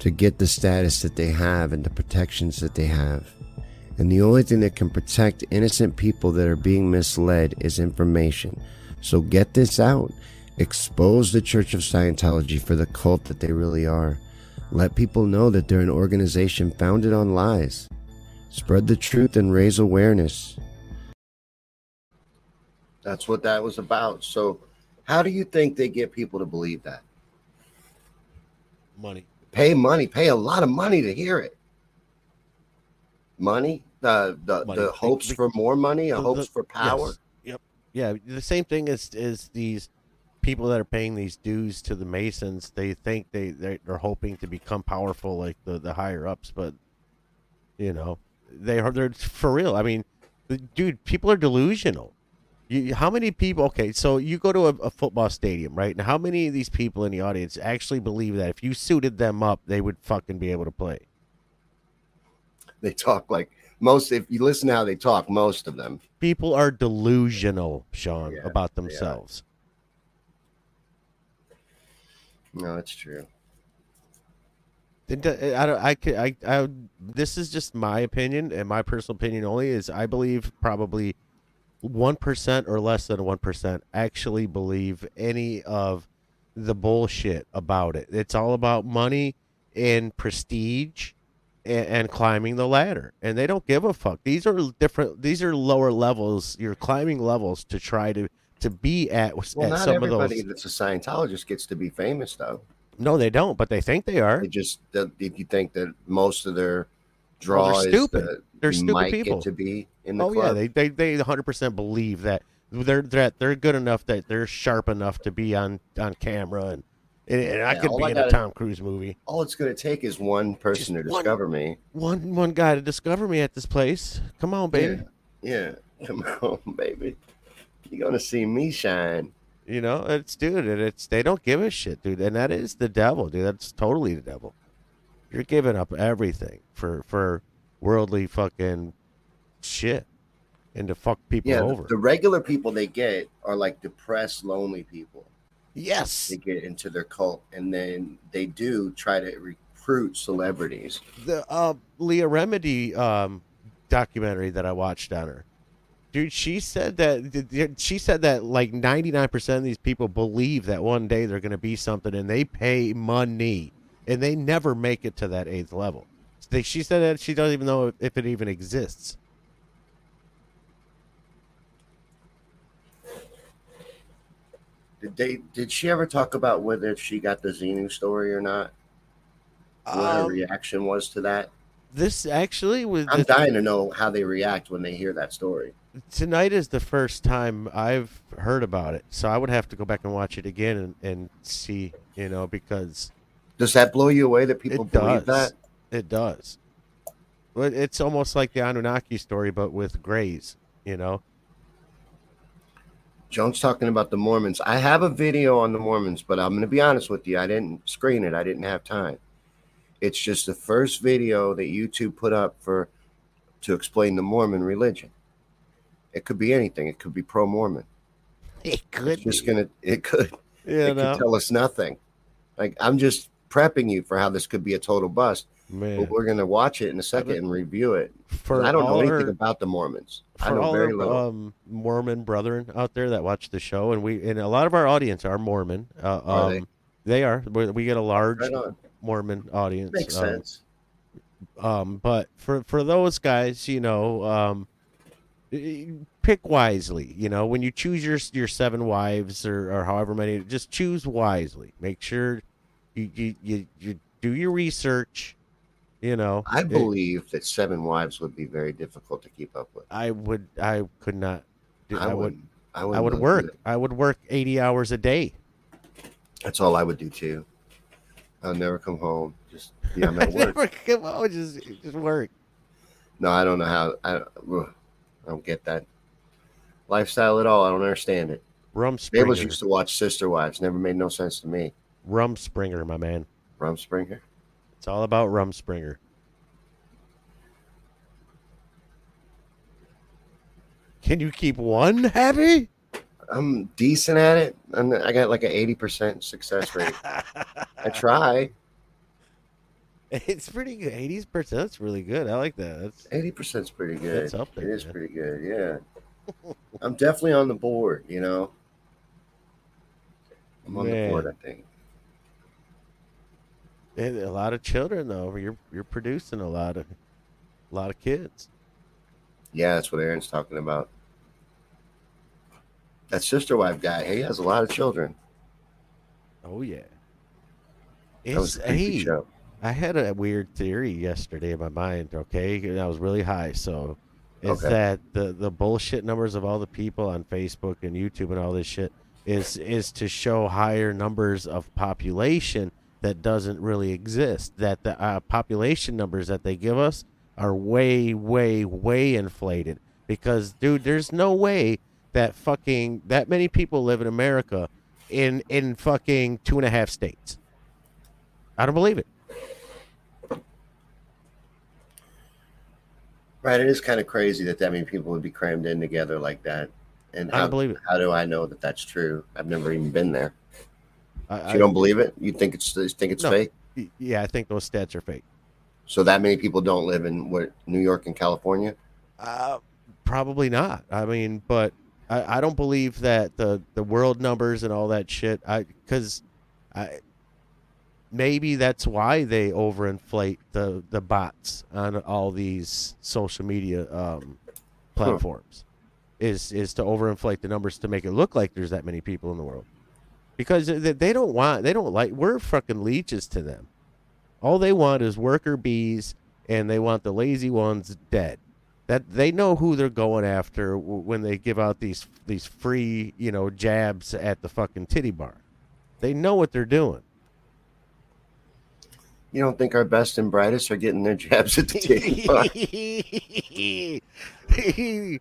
to get the status that they have and the protections that they have. And the only thing that can protect innocent people that are being misled is information. So get this out. Expose the Church of Scientology for the cult that they really are. Let people know that they're an organization founded on lies. Spread the truth and raise awareness. That's what that was about. So, how do you think they get people to believe that? Money. Pay money, pay a lot of money to hear it. Money, the the, Money. the hopes for more money, a the- hopes the- for power. yes. Yep. Yeah, the same thing as is these people that are paying these dues to the Masons. They think they they're, they're hoping to become powerful like the the higher ups, but you know they are they're for real. I mean, dude, people are delusional. You, how many people? Okay, so you go to a, a football stadium, right? And how many of these people in the audience actually believe that if you suited them up, they would fucking be able to play? They talk like most. If you listen to how they talk, most of them. People are delusional, Shawn, Yeah, about themselves. are. themselves. No, it's true. I don't. I could. I. I. This is just my opinion and my personal opinion only. Is I believe probably one percent or less than one percent actually believe any of the bullshit about it. It's all about money and prestige and, and climbing the ladder, and they don't give a fuck. These are different. These are lower levels. You're climbing levels to try to to be at, Well, at some of everybody those. that's a Scientologist gets to be famous, though. No, they don't, but they think they are. They just if you think that most of their draw Well, they're is stupid. They're stupid might people. get to be in the Oh yeah, they they they 100% believe that they're that they're good enough that they're sharp enough to be on on camera and and, and I Yeah, could be I in gotta- a Tom Cruise movie. All it's going to take is one person Just to one. discover me. One one guy to discover me at this place. Come on, baby. Yeah, yeah. Come on, baby. You're going to see me shine. You know, it's dude, and it's they don't give a shit, dude, and that is the devil, dude. That's totally the devil. You're giving up everything for for worldly fucking shit and to fuck people Yeah, over. the regular people they get are like depressed, lonely people. yes, They get into their cult, and then they do try to recruit celebrities. the uh, Leah Remini um, documentary that I watched on her. Dude, she said that she said that like 99% of these people believe that one day they're going to be something and they pay money and they never make it to that eighth level. She said that she doesn't even know if it even exists. Did they? Did she ever talk about whether she got the Xenu story or not? What her Um, reaction was to that? This actually was I'm dying to know how they react when they hear that story. tonight is the first time I've heard about it, so I would have to go back and watch it again and, and see, you know, because Does that blow you away that people believe does. that? It does. But it's almost like the Anunnaki story, but with grays. You know, Jones talking about the Mormons. I have a video on the Mormons, but I'm going to be honest with you. I didn't screen it. I didn't have time. It's just the first video that YouTube put up for to explain the Mormon religion. It could be anything. It could be pro Mormon. it could It's just be. gonna. It could. Yeah. it know, could tell us nothing. Like I'm just prepping you for how this could be a total bust. man. But we're gonna watch it in a second and review it. For I don't know anything our- about the Mormons. I for know all very our, little. um, Mormon brethren out there that watch the show, and we and a lot of our audience are Mormon. Uh, Are um, they? they? are. We, we get a large right on. Mormon audience. Makes um, sense. Um, but for for those guys, you know, um, pick wisely. You know, when you choose your your seven wives or, or however many, just choose wisely. Make sure you you you, you do your research. You know, I It- believe that seven wives would be very difficult to keep up with. I would. I could not. do- I, I would. I, I wouldn't would work. I would work eighty hours a day. That's all I would do too. I'll never come home. Just yeah, I'm at work. Never come on, just just work. no, I don't know how. I, I don't get that lifestyle at all. I don't understand it. Rumspringa. Bables used to watch Sister Wives. Never made no sense to me. Rumspringa, my man. Rumspringa. It's all about Rumspringa. Can you keep one happy? I'm decent at it. I'm, I got like an eighty percent success rate. I try. It's pretty good. Eighty percent. That's really good. I like that. That's Eighty percent's pretty good. It's up there, It is man. pretty good. Yeah. I'm definitely on the board. You know. I'm on Man. the board. I think. and a lot of children though. You're you're producing a lot of a lot of kids. Yeah, that's what Aaron's talking about. That sister wife guy, he has a lot of children. Oh yeah. That was It's a show. I had a weird theory yesterday in my mind. Okay, and I was really high. So, is Okay. that the the bullshit numbers of all the people on Facebook and YouTube and all this shit is is to show higher numbers of population that doesn't really exist. That the uh, population numbers that they give us are way, way, way inflated. Because, dude, there's no way that fucking that many people live in America in in fucking two and a half states. I don't believe it. Right, it is kind of crazy that that many people would be crammed in together like that. And I how, don't believe it. how do I know that that's true? I've never even been there. I, So I- you don't believe it? You think it's you think it's No. fake? yeah, I think those stats are fake. So that many people don't live in what New York and California? Uh, probably not. I mean, but I, I don't believe that the the world numbers and all that shit. I because I maybe that's why they overinflate the the bots on all these social media um, platforms. is is to overinflate the numbers to make it look like there's that many people in the world because they don't want they don't like we're fucking leeches to them all they want is worker bees and they want the lazy ones dead that they know who they're going after when they give out these these free you know jabs at the fucking titty bar they know what they're doing You don't think our best and brightest are getting their jabs at the titty bar?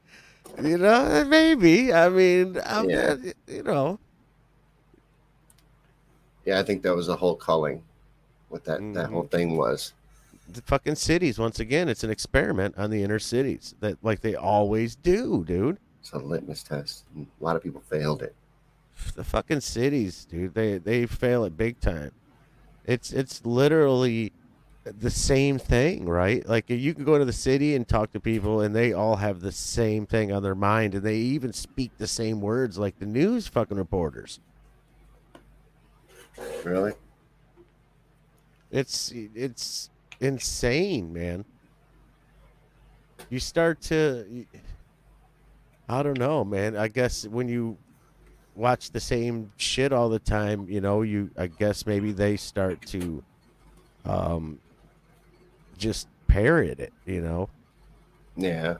you know, maybe. I mean, I'm, Yeah. you know, Yeah, I think that was the whole culling. What that that Mm-hmm. whole thing was. The fucking cities. Once again, it's an experiment on the inner cities that, like they always do, dude. It's a litmus test. A lot of people failed it. The fucking cities, dude. They they fail it big time. It's it's literally the same thing, right? Like you can go to the city and talk to people, and they all have the same thing on their mind, and they even speak the same words, like the news fucking reporters. Really? It's it's insane, man. You start to I don't know, man. I guess when you watch the same shit all the time, you know, you I guess maybe they start to um just parrot it, you know. Yeah.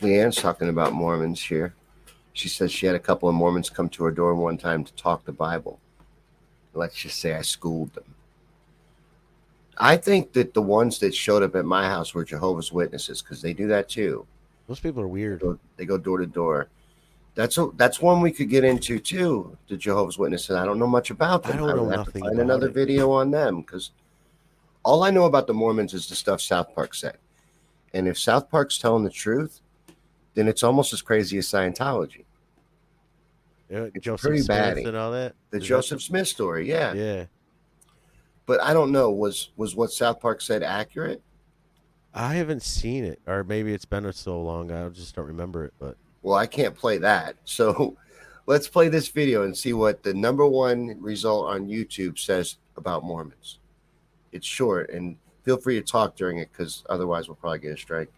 Leanne's talking about Mormons here. She says she had a couple of Mormons come to her door one time to talk the Bible. Let's just say I schooled them. I think that the ones that showed up at my house were Jehovah's Witnesses because they do that too. Those people are weird. Go- They go door to door. That's a, that's one we could get into too. The Jehovah's Witnesses. I don't know much about them. I don't know have to nothing find another it. video on them because all I know about the Mormons is the stuff South Park said. And if South Park's telling the truth, then it's almost as crazy as Scientology. Uh, Joseph pretty Smith batty. and all that. The Is that- Joseph Smith story, yeah. Yeah. But I don't know. Was was what South Park said accurate? I haven't seen it, or maybe it's been so long I just don't remember it. But Well, I can't play that. So let's play this video and see what the number one result on YouTube says about Mormons. It's short and feel free to talk during it because otherwise we'll probably get a strike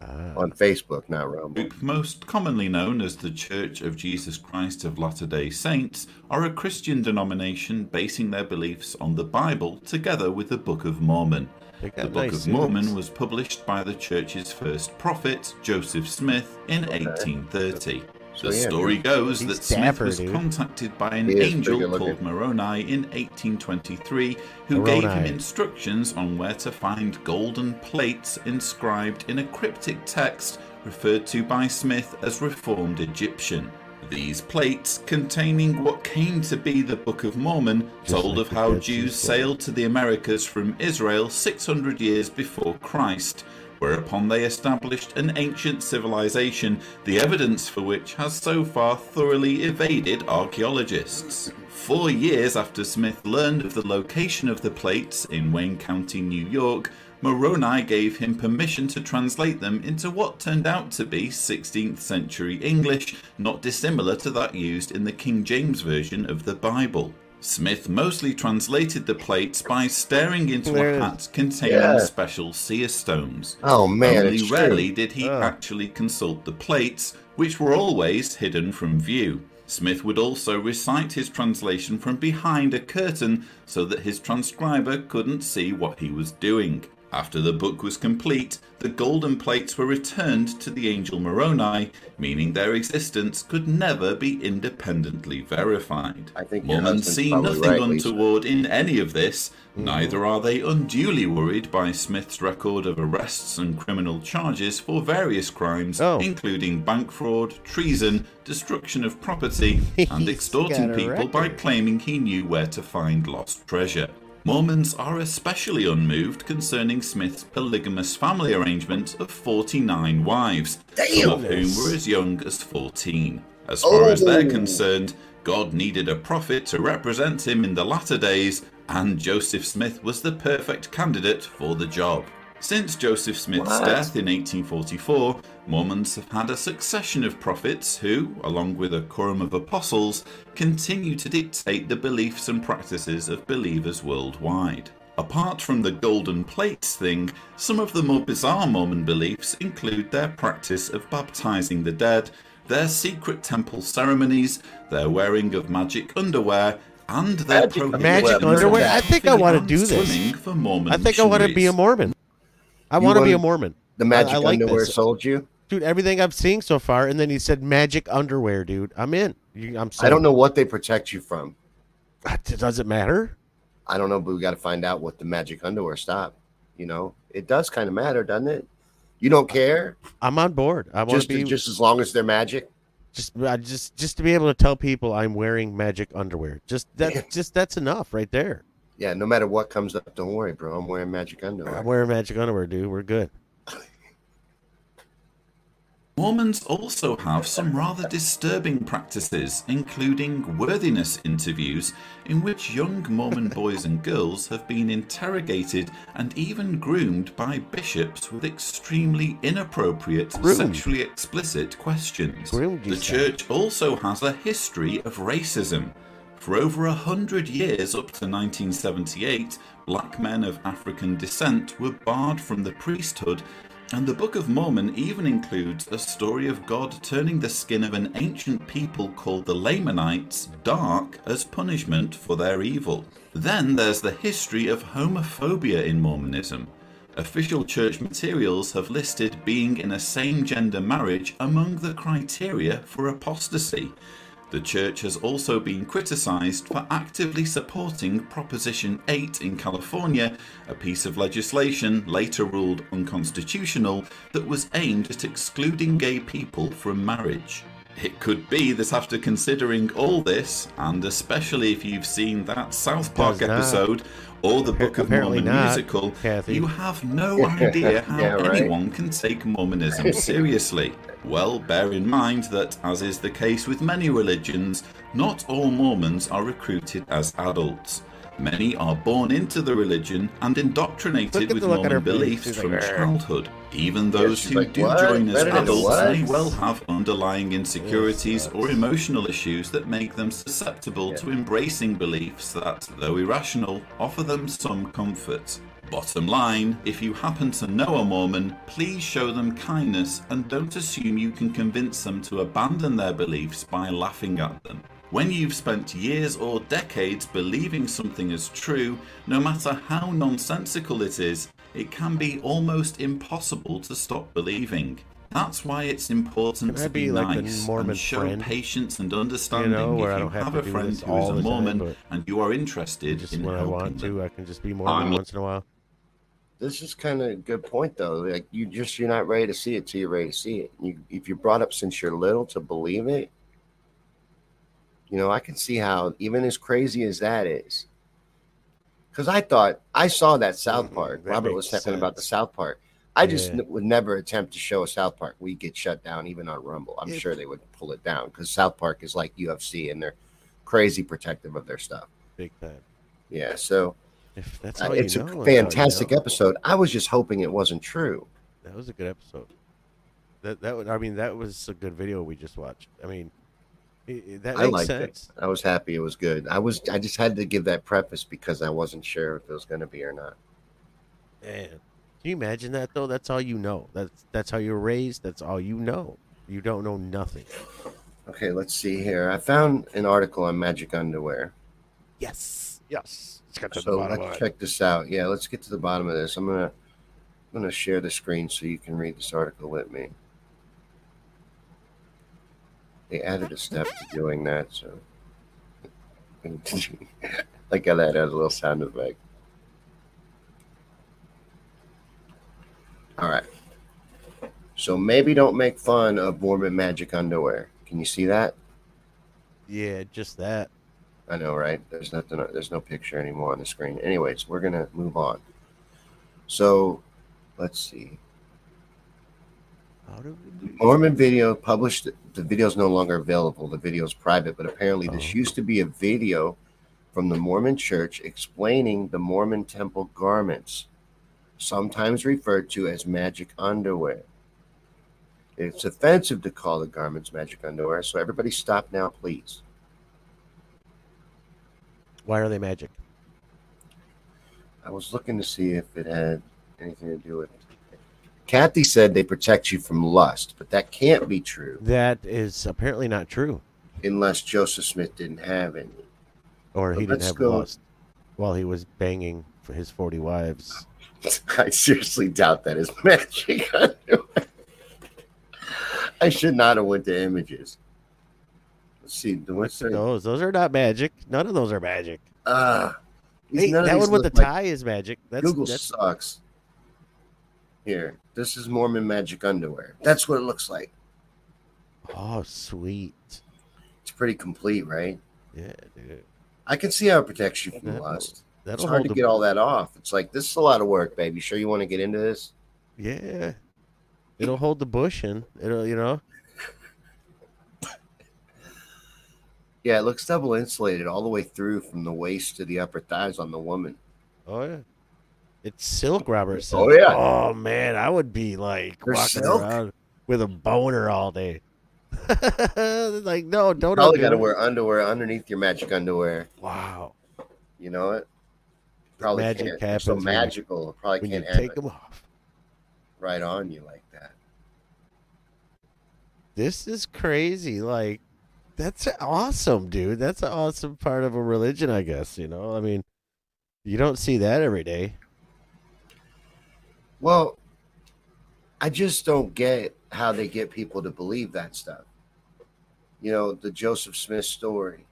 ah, on Facebook, not Rumble. group, most commonly known as the Church of Jesus Christ of Latter day Saints, are a Christian denomination basing their beliefs on the Bible together with the Book of Mormon. they got The Book nice of Mormon suits. was published by the church's first prophet, Joseph Smith, in 1830. So, The yeah, story dude. goes that Smith dapper, was dude. contacted by an angel called. Moroni in 1823 who gave him instructions on where to find golden plates inscribed in a cryptic text referred to by Smith as Reformed Egyptian. These plates, containing what came to be the Book of Mormon, Just told like of how Jews sailed to the Americas from Israel 600 years before Christ, whereupon they established an ancient civilization, the evidence for which has so far thoroughly evaded archaeologists. Four years after Smith learned of the location of the plates in Wayne County, New York, Moroni gave him permission to translate them into what turned out to be 16th century English, not dissimilar to that used in the King James Version of the Bible. Smith mostly translated the plates by staring into a hat containing Yeah. special seer stones. Oh man, Only it's rarely true. did he Oh. actually consult the plates, which were always hidden from view. Smith would also recite his translation from behind a curtain so that his transcriber couldn't see what he was doing. After the book was complete, the golden plates were returned to the angel Moroni, meaning their existence could never be independently verified. I think Mormons see nothing right, Lisa. untoward in any of this, mm-hmm. neither are they unduly worried by Smith's record of arrests and criminal charges for various crimes, Oh. including bank fraud, treason, destruction of property, and extorting people by claiming he knew where to find lost treasure. Mormons are especially unmoved concerning Smith's polygamous family arrangement of 49 wives, some of whom were as young as 14. As far as they're Oh. concerned, God needed a prophet to represent him in the latter days, and Joseph Smith was the perfect candidate for the job. Since Joseph Smith's What? death in 1844, Mormons have had a succession of prophets who, along with a quorum of apostles, continue to dictate the beliefs and practices of believers worldwide. Apart from the golden plates thing, some of the more bizarre Mormon beliefs include their practice of baptizing the dead, their secret temple ceremonies, their wearing of magic underwear, and their Magic prohibition Magic underwear? I think I wanna do this. For I think I want to be a. Mormon. I want to be a Mormon. The magic I like underwear this. sold you. Dude, everything I'm seeing so far, and then he said magic underwear, dude. I'm in. You, I'm. I don't know what they protect you from. Does it matter? I don't know, but we got to find out what the magic underwear stop. You know, it does kind of matter, doesn't it? You don't care, I'm on board. I want just to be just as long as they're magic. just I just just to be able to tell people I'm wearing magic underwear. Just that just that's enough right there. Yeah, no matter what comes up, don't worry, bro. I'm wearing magic underwear. I'm wearing magic underwear, dude. We're good. Mormons also have some rather disturbing practices, including worthiness interviews, in which young Mormon boys and girls have been interrogated and even groomed by bishops with extremely inappropriate, Groomed. sexually explicit questions. Groomed, you the say? church also has a history of racism. For over a hundred years, up to 1978, black men of African descent were barred from the priesthood, and the Book of Mormon even includes a story of God turning the skin of an ancient people called the Lamanites dark as punishment for their evil. Then there's the history of homophobia in Mormonism. Official church materials have listed being in a same gender marriage among the criteria for apostasy. The church has also been criticized for actively supporting Proposition 8 in California, a piece of legislation later ruled unconstitutional that was aimed at excluding gay people from marriage. It could be that after considering all this, and especially if you've seen that South Park episode or the Book of Apparently Mormon not, musical, Kathy. you have no idea how Yeah, right. anyone can take Mormonism seriously. Well, bear in mind that, as is the case with many religions, not all Mormons are recruited as adults. Many are born into the religion and indoctrinated with the look at her Mormon face. beliefs from like, childhood. Even those she's who like, do "What? join as Better adults may well have underlying insecurities or emotional issues that make them susceptible to embracing beliefs that, though irrational, offer them some comfort. Bottom line, if you happen to know a Mormon, please show them kindness and don't assume you can convince them to abandon their beliefs by laughing at them. When you've spent years or decades believing something is true, no matter how nonsensical it is, it can be almost impossible to stop believing. That's why it's important to be, be like nice Mormon and show friend? patience and understanding You know, if you have have a friend who is a the time, Mormon and you are interested in when I helping want them. to, I can just be Mormon I'm- once in a while. This is kind of a good point, though. Like you just you're not ready to see it till you're ready to see it. You, if you're brought up since you're little to believe it, you know, I can see how even as crazy as that is. Because I thought I saw that South Mhm, Park. that Robert was talking about the. South Park. I just Yeah. n- would never attempt to show a South Park. We get shut down even on Rumble. I'm It- sure they would pull it down because South Park is like UFC and they're crazy protective of their stuff. Big time. Yeah, so If that's uh, all it's you a know, that's all you fantastic know. episode. I was just hoping it wasn't true. That was a good episode. That that would, I mean that was a good video we just watched. I mean, it, that I makes liked sense. it. I was happy it was good. I was I just had to give that preface because I wasn't sure if it was going to be or not. Man, can you imagine that though? That's all you know. That's that's how you're raised. That's all you know. You don't know nothing. Okay, let's see here. I found an article on magic underwear. Yes, yes. Let's get to the So bottom let's check this out. Yeah, let's get to the bottom of this. I'm gonna I'm gonna share the screen so you can read this article with me. They added a step to doing that, so like how that has a little sound effect. All right. So maybe don't make fun of Mormon magic underwear. Can you see that? Yeah, just that. I know, right? There's nothing. There's no picture anymore on the screen. Anyways, we're gonna move on. So, let's see. How do we do? Mormon video published. The video is no longer available. The video is private, but apparently this Oh. used to be a video from the Mormon Church explaining the Mormon temple garments, sometimes referred to as magic underwear. It's offensive to call the garments magic underwear, so everybody stop now, please. Why are they magic? I was looking to see if it had anything to do with. Kathy said they protect you from lust, but that can't be true That is apparently not true, unless Joseph Smith didn't have any. or he Well, didn't have go- lust while he was banging for his forty wives. I seriously doubt that is magic. I should not have went to images. Let's see. What's the, Those, those are not magic. None of those are magic. uh, Hey, that one with the like- tie is magic. That's, Google that's sucks. Here, this is Mormon magic underwear. That's what it looks like. oh sweet. It's pretty complete, right? Yeah, dude. I can see how it protects you from That'll- lust. That'll hard to the get all that off. It's like this is a lot of work, baby. Sure, you want to get into this? Yeah. It'll hold the bush in. It'll, you know. Yeah, it looks double insulated all the way through from the waist to the upper thighs on the woman. Oh yeah. It's silk, Robert says. Oh, yeah. Oh man, I would be like They're walking silk? around with a boner all day. like no, don't. Probably got to wear underwear underneath your magic underwear. Wow. You know it? Probably Magic can't. Happens so you- magical. Probably can't have take it them off. right on you like that. This is crazy. Like, that's awesome, dude. That's an awesome part of a religion, I guess. You know, I mean, you don't see that every day. Well, I just don't get how they get people to believe that stuff. You know, the Joseph Smith story.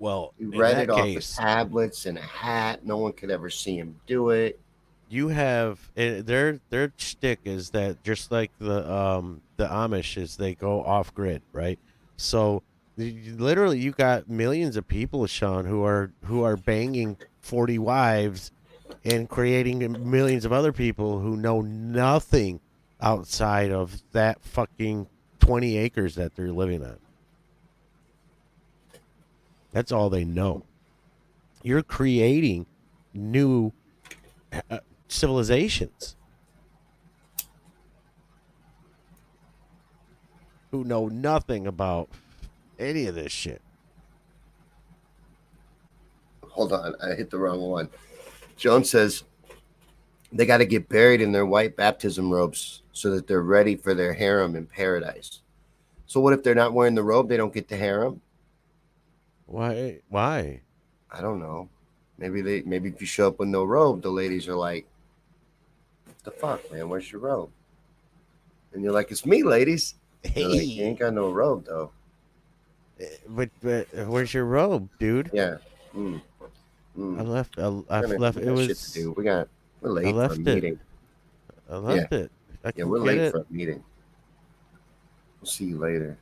Well, He in read that it off case, the tablets in a hat. No one could ever see him do it. You have eh, their their shtick is that just like the um the Amish is they go off grid, right? So literally, you got millions of people, Shawn, who are who are banging forty wives and creating millions of other people who know nothing outside of that fucking twenty acres that they're living on. That's all they know. You're creating new uh, civilizations who know nothing about any of this shit. Hold on, I hit the wrong one. Joan says they got to get buried in their white baptism robes so that they're ready for their harem in paradise. So what if they're not wearing the robe? They don't get the harem. Why? Why? I don't know. Maybe they maybe if you show up with no robe, the ladies are like, "The fuck, man? Where's your robe?" And you're like, "It's me, ladies." They're like, you ain't got no robe though. but but where's your robe, dude? Yeah. Mm. I Mm. left. I, I left. It shit was. do. We got. We're late for left a it. meeting. I left it. I Yeah, we're late it. for a meeting. We'll see you later.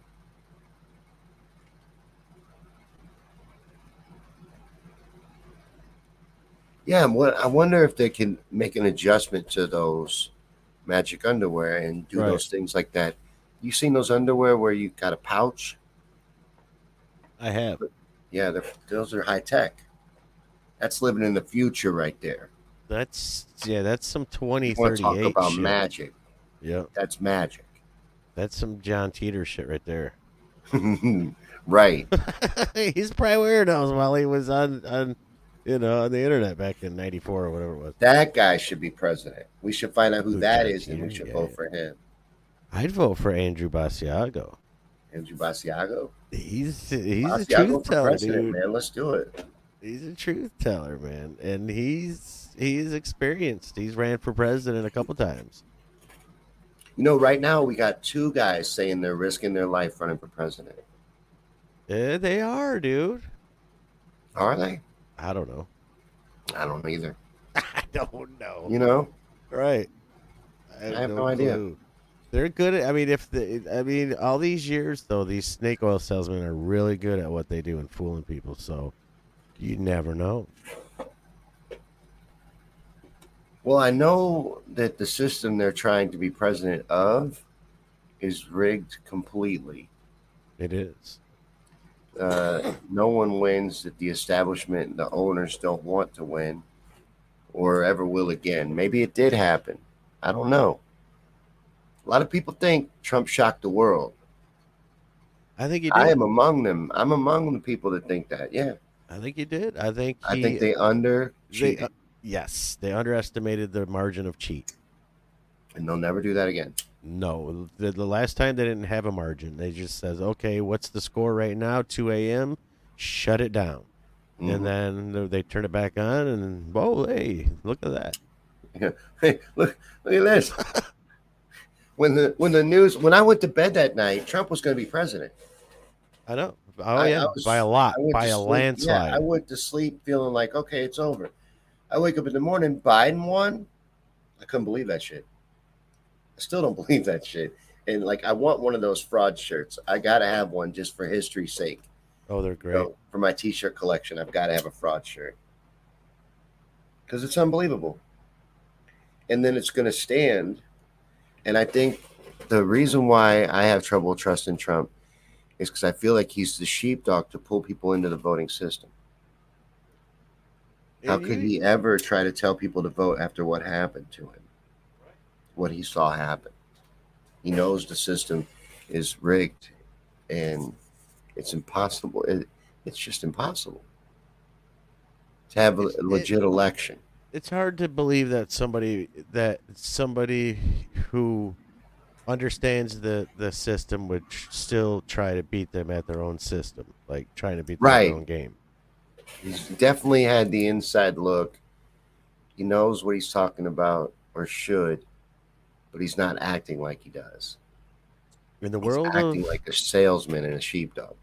Yeah, I wonder if they can make an adjustment to those magic underwear and do Right. those things like that. You seen those underwear where you got a pouch? I have. Yeah, those are high tech. That's living in the future right there. That's yeah. That's some twenty want to talk about shit. magic? Yeah. That's magic, That's some John Titor shit right there. right? He's probably wearing those while he was on on you know on the internet back in '94 or whatever it was. That guy should be president. We should find out who Who that is, and we should Yeah, vote yeah. for him. I'd vote for Andrew Basiago. Andrew Basiago. He's he's a truth teller, dude. man. Let's do it. He's a truth teller, man, and he's he's experienced. He's ran for president a couple times. You know, right now we got two guys saying they're risking their life running for president. Yeah, they are, dude. Are they? I don't know. I don't either. I don't know. You know, Right. I have no idea. clue. They're good at. I mean, if the. I mean, all these years though, these snake oil salesmen are really good at what they do and fooling people. So you never know. well, I know that the system they're trying to be president of is rigged completely. It is. Uh, no one wins that the establishment and the owners don't want to win or ever will again. Maybe it did happen. I don't know. A lot of people think Trump shocked the world. I think he did. I am among them. I'm among the people that think that. Yeah. I think he did. I think I think they under they, uh, yes, they underestimated the margin of cheat. and they'll never do that again. No, the, the last time they didn't have a margin. They just says, okay, what's the score right now? 2 a.m. Shut it down. Mhm. And then they- turn it back on, and whoa, hey, look at that. Hey, look, look at this. when the when the news when I went to bed that night, Trump was going to be president. I know. Oh I- yeah, I was- by a lot, by a sleep- landslide. Yeah, I went to sleep feeling like okay, it's over. I wake up in the morning, Biden won. I couldn't believe that shit. I still don't believe that shit. And like, I want one of those fraud shirts. I gotta have one just for history's sake. oh, they're great. for my T-shirt collection, I've got to have a fraud shirt because it's unbelievable. And then it's going to stand. And I think the reason why I have trouble trusting Trump is because I feel like he's the sheepdog to pull people into the voting system. How could he ever try to tell people to vote after what happened to him? What he saw happen. He knows the system is rigged and it's impossible. It, it's just impossible to have a It's- it- legit election. it's hard to believe that somebody that somebody who understands the the system would still try to beat them at their own system, like trying to beat Right. their own game. He's definitely had the inside look. He knows what he's talking about or should, but he's not acting like he does. In the He's world acting of like a salesman and a sheepdog.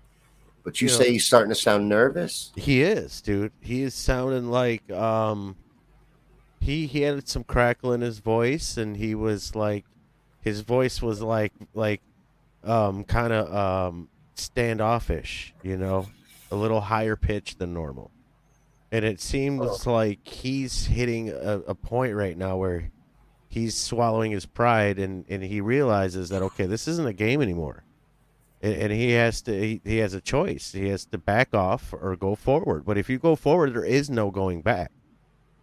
But you You know- say he's starting to sound nervous? He is, dude. He is sounding like um he he had some crackle in his voice and he was like his voice was like like um kind of um standoffish, you know, a little higher pitch than normal. And it seems like he's hitting a, a point right now where he's swallowing his pride and, and he realizes that okay, this isn't a game anymore. And, and he has to he, he has a choice. He has to back off or go forward. But if you go forward there is no going back.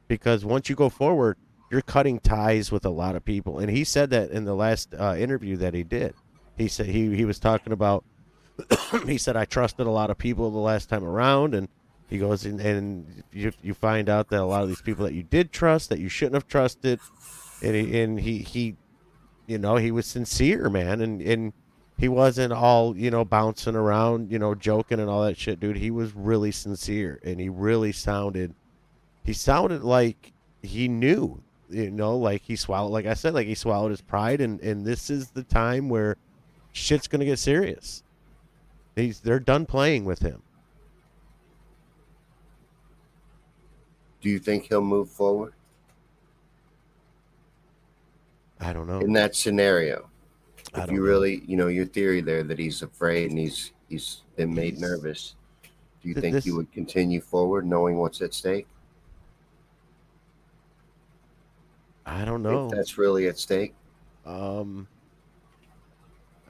Because once you go forward you're cutting ties with a lot of people. And he said that in the last uh, interview that he did. He said he, he was talking about he said i trusted a lot of people the last time around. And he goes and, and you, you find out that a lot of these people that you did trust that you shouldn't have trusted and he, and he, he you know he was sincere man. And, and he wasn't all you know bouncing around you know joking and all that shit dude. He was really sincere and he really sounded he sounded like he knew you know like he swallowed like i said like he swallowed his pride. And and this is the time where shit's gonna get serious. He's they're done playing with him. Do you think he'll move forward i don't know in that scenario? If you know. really, you know, your theory there that he's afraid and he's he's been made He's- nervous. Do you Th- think this- he would continue forward knowing what's at stake? i don't know that's really at stake. um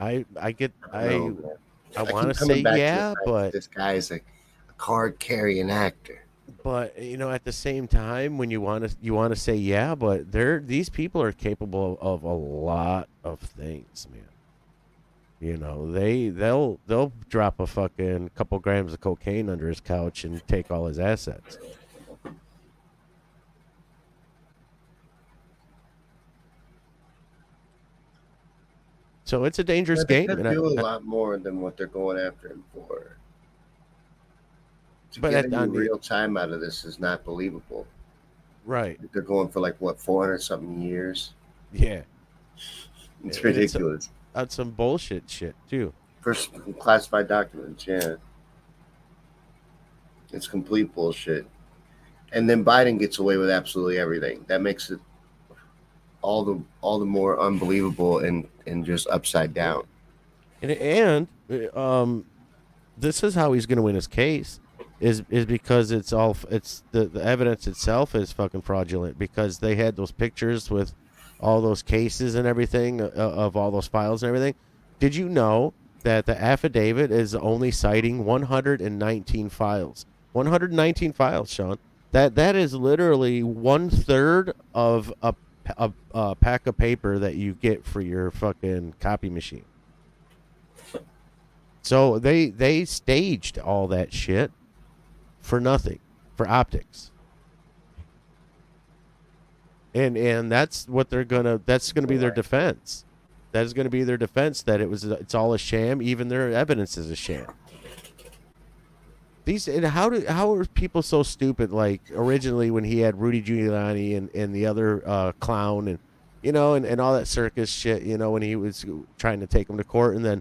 i i get I i know, man. i want to say yeah but this guy's a, a card carrying actor. But you know at the same time when you want to you want to say yeah but they're these people are capable of, a lot of things man you know they they'll they'll drop a fucking couple grams of cocaine under his couch and take all his assets so it's a dangerous they game could do a I- lot more than what they're going after him for. To But get any real time out of this is not believable. right They're going for like what four hundred something years. yeah It's And it's a- ridiculous. on some bullshit shit too First classified documents, yeah. It's complete bullshit. And then Biden gets away with absolutely everything. That makes it all the all the more unbelievable and and just upside down. And and um, this is how he's going to win his case is is because it's all it's the the evidence itself is fucking fraudulent because they had those pictures with all those cases and everything uh, of all those files and everything. Did you know that the affidavit is only citing 119 files? 119 files, Shawn. That that is literally one third of a, a, a pack of paper that you get for your fucking copy machine. So they they staged all that shit for nothing, for optics. And and that's what they're gonna. That's gonna be their defense. That is going to be their defense that it was. It's all a sham. Even their evidence is a sham. These and how do how are people so stupid? Like originally when he had Rudy Giuliani and, and the other uh, clown and you know and, and all that circus shit. You know when he was trying to take him to court and then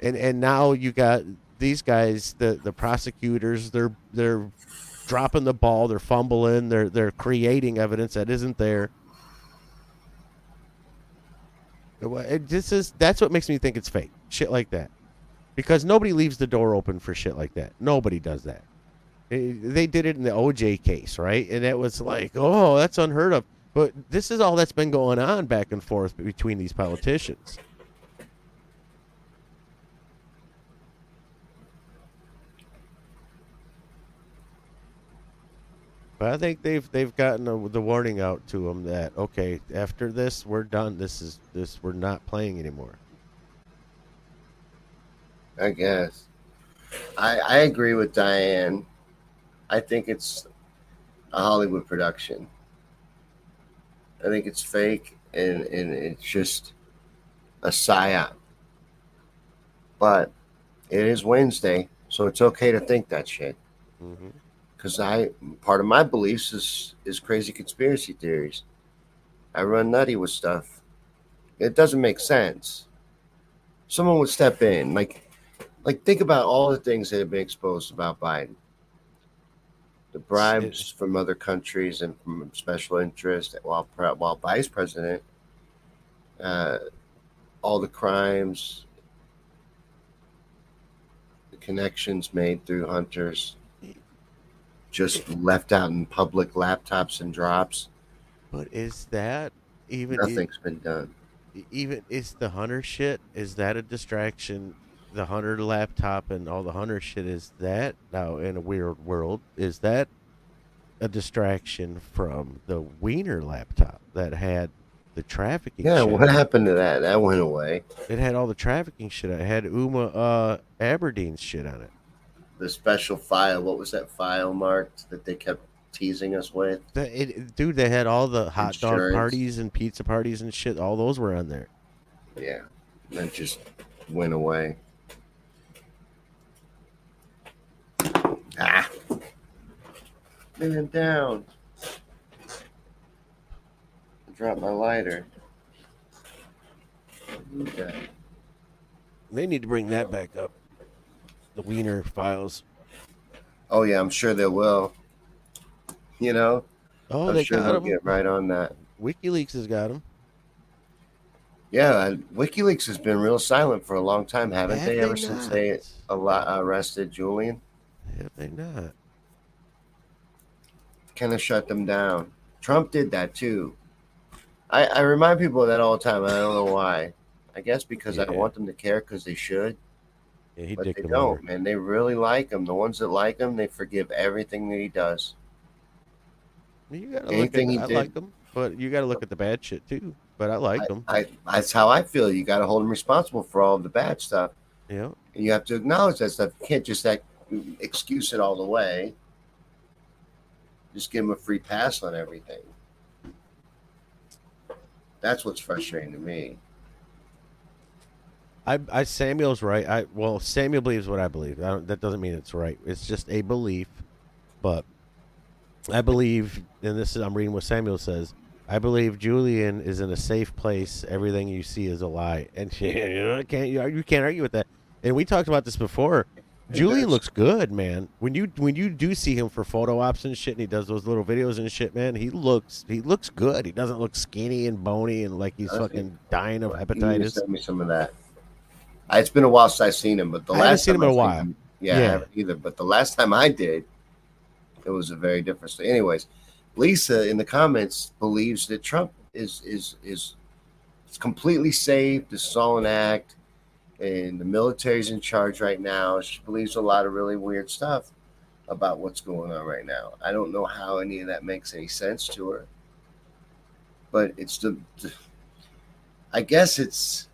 and and now you got these guys the the prosecutors they're they're dropping the ball they're fumbling they're they're creating evidence that isn't there. This is that's what makes me think it's fake shit like that. Because nobody leaves the door open for shit like that. Nobody does that. They did it in the oj case right? And it was like oh that's unheard of. But this is all that's been going on back and forth between these politicians But I think they've they've gotten a, the warning out to them that okay, after this we're done. This is this we're not playing anymore. I guess. I I agree with Diane. I think it's a Hollywood production. I think it's fake and, and it's just a psyop. But it is Wednesday, so it's okay to think that shit. Mm-hmm because I part of my beliefs is is crazy conspiracy theories. I run nutty with stuff. It doesn't make sense. Someone would step in, like, like think about all the things that have been exposed about Biden. The bribes from other countries and from special interests while while vice president. Uh, all the crimes, the connections made through hunters just left out in public laptops and drops. But is that even nothing's is, been done? Even is the hunter shit? Is that a distraction? The hunter laptop and all the hunter shit is that now in a weird world is that a distraction from the Weiner laptop that had the trafficking? Yeah, shit. what happened to that? That went away. It had all the trafficking shit. It had Huma uh, Abedin's shit on it the special file. What was that file marked that they kept teasing us with? The, it, dude, they had all the hot Insurance. dog parties and pizza parties and shit. All those were on there. Yeah, that just went away. Ah, man down. Drop my lighter. Okay. They need to bring that back up the Weiner files. Oh yeah, I'm sure they will. You know, oh, I'm they sure got they'll them. get right on that. WikiLeaks has got them. Yeah, WikiLeaks has been real silent for a long time, haven't Have they? they? Ever not? since they arrested Julian. Have they not? Kind of shut them down. Trump did that too. I, I remind people of that all the time. I don't know why. I guess because yeah. I want them to care because they should. Yeah, he but they don't, man. They really like him. The ones that like him, they forgive everything that he does. You gotta Anything look at, he I did, like him, but you got to look at the bad shit too. But I like I, him. I, that's how I feel. You got to hold him responsible for all the bad stuff. Yeah. And you have to acknowledge that stuff. You can't just like excuse it all the way. Just give him a free pass on everything. That's what's frustrating to me. I, I Samuel's right. I well, Samuel believes what I believe. I that doesn't mean it's right. It's just a belief, but I believe, and this is I'm reading what Samuel says. I believe Julian is in a safe place. Everything you see is a lie, and you can't you can't argue with that. And we talked about this before. Julian looks good, man. When you when you do see him for photo ops and shit, and he does those little videos and shit, man, he looks he looks good. He doesn't look skinny and bony and like he's fucking dying of hepatitis. Send me some of that. It's been a while since I've seen him, but the I last seen him in a while. Him, yeah, yeah, I haven't either. But the last time I did, it was a very different story. Anyways, Lisa in the comments believes that Trump is is is completely safe. This is all an act, and the military's in charge right now. She believes a lot of really weird stuff about what's going on right now. I don't know how any of that makes any sense to her, but it's the, the I guess it's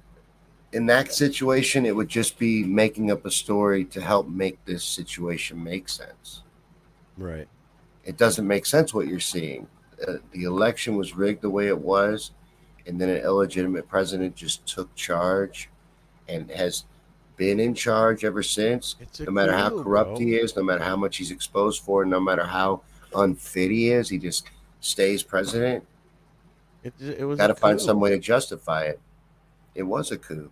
in that situation, it would just be making up a story to help make this situation make sense. Right. It doesn't make sense what you're seeing. Uh, the election was rigged the way it was, and then an illegitimate president just took charge and has been in charge ever since. No matter how corrupt bro. he is, no matter how much he's exposed for, no matter how unfit he is, he just stays president. It, it was Got to find some way to justify it. It was a coup.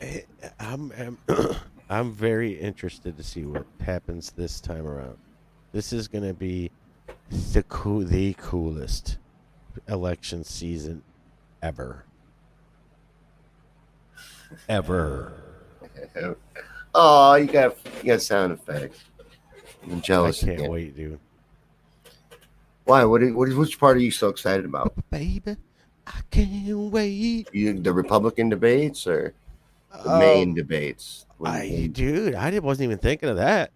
Eh, I'm, I'm, I'm very interested to see what happens this time around. This is going to be the cool, the coolest election season ever. Ever. Oh, you got you got sound effects. I'm jealous. I can't again. wait, dude. Why? What? Are, what? is- Which part are you so excited about? Baby, I can't wait. You, the Republican debates or the Um, main debates? I, dude, I didn't- wasn't even thinking of that.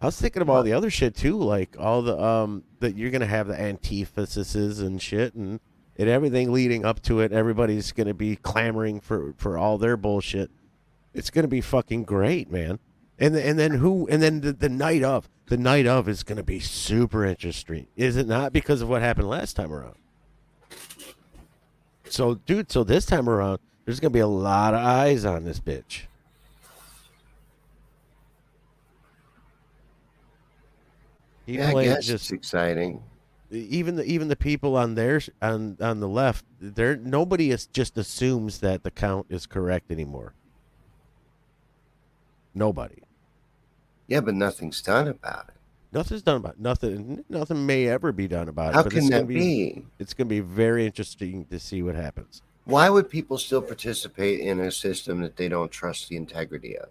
I was thinking of all the other shit too, like all the um that you're gonna have the antitheses and shit, and and everything leading up to it. Everybody's gonna be clamoring for for all their bullshit. It's gonna be fucking great, man. And and then who? And then the, the night of the night of is gonna be super interesting, is it not? Because of what happened last time around. So, dude, so this time around, there's gonna be a lot of eyes on this bitch. People yeah, I guess just it's exciting. even the even the people on their on on the left, there nobody is just assumes that the count is correct anymore. Nobody. Yeah, but nothing's done about it. Nothing's done about nothing. Nothing may ever be done about How it. but can that be? It's going to be very interesting to see what happens. Why would people still participate in a system that they don't trust the integrity of?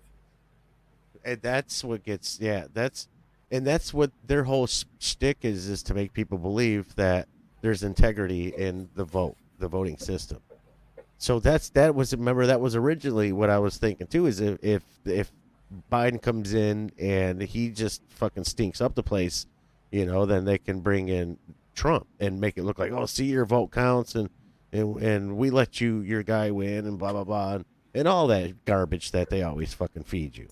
And that's what gets yeah. That's and that's what their whole s- shtick is is to make people believe that there's integrity in the vote, the voting system. So that's that was remember that was originally what I was thinking too is if if if Biden comes in and he just fucking stinks up the place, you know, then they can bring in Trump and make it look like oh see your vote counts and and and we let you your guy win and blah blah blah and, and all that garbage that they always fucking feed you.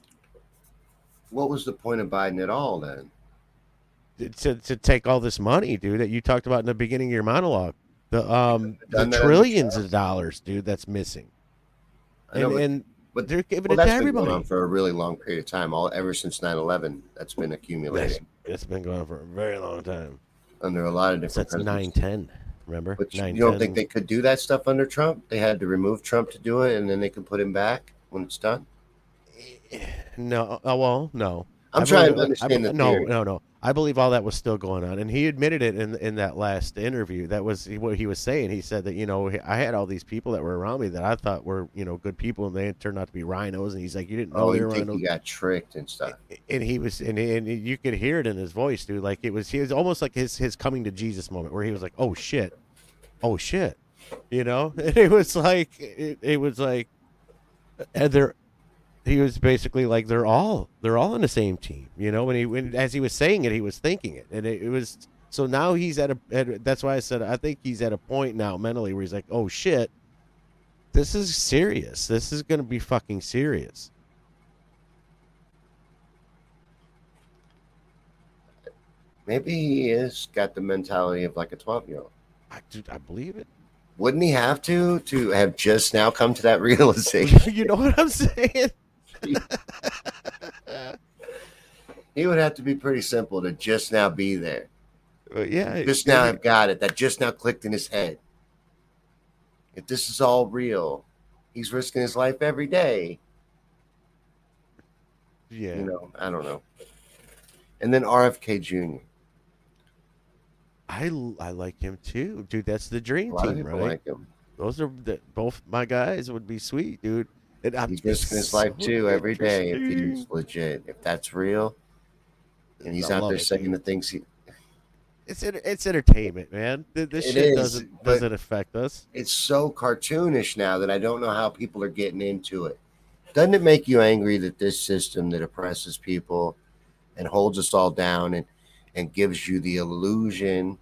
What was the point of Biden at all then? to, to take all this money, dude, that you talked about in the beginning of your monologue. The um the trillions of dollars, dude, that's missing. I know, And, but- and but they're giving well, it to that's been going everybody. on for a really long period of time. All ever since 9-11, that's been That's, accumulating it's been going on for a very long time. under a lot of different Since nine ten, remember? But you don't think they could do that stuff under Trump? They had to remove Trump to do it, and then they can put him back when it's done. Eh, no, oh well, no. I'm I trying believe- to understand I, the no, theory. no, no. I believe all that was still going on, and he admitted it in in that last interview. That was what he was saying. He said that you know I had all these people that were around me that I thought were you know good people, and they turned out to be RINOs. And he's like, you didn't know Oh, they you were RINOs. he got tricked and stuff? and he was and, and you could hear it in his voice dude like it was he was almost like his his coming to jesus moment where he was like oh shit oh shit you know and it was like it, it was like and they're he was basically like they're all they're all on the same team you know when he when as he was saying it he was thinking it and it, it was so now he's at a at, that's why i said i think he's at a point now mentally where he's like oh shit this is serious this is gonna be fucking serious Maybe he has got the mentality of like a 12 year old. I, dude, I believe it Wouldn't he have to to have just now come to that realization? you know what I'm saying? he would have to be pretty simple to just now be there. Yeah. Just now I've got it. That just now clicked in his head. If this is all real, he's risking his life every day. Yeah. You know, I don't know. And then RFK Jr. I, I like him too, dude. That's the dream team, right? like him. Those are the, both my guys would be sweet, dude. And I'm He's risking his so life too every day if he's legit. If that's real, and he's I out there it, saying dude. the things he. It's enter- it's entertainment, man. This It shit is, doesn't doesn't affect us. It's so cartoonish now that I don't know how people are getting into it. Doesn't it make you angry that this system that oppresses people and holds us all down and and gives you the illusion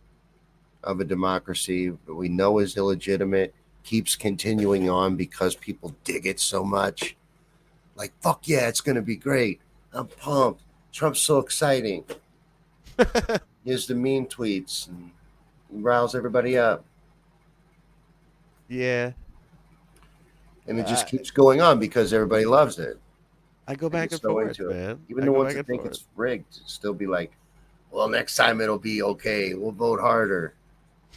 of a democracy that we know is illegitimate keeps continuing on because people dig it so much? Like fuck yeah, it's gonna be great. I'm pumped. Trump's so exciting. Here's the mean tweets and riles everybody up. Yeah, And it just Uh, keeps going on because everybody loves it. I go back and so forth, into it. man. Even I the ones that think forth. it's rigged still be like, well, next time it'll be okay. We'll vote harder.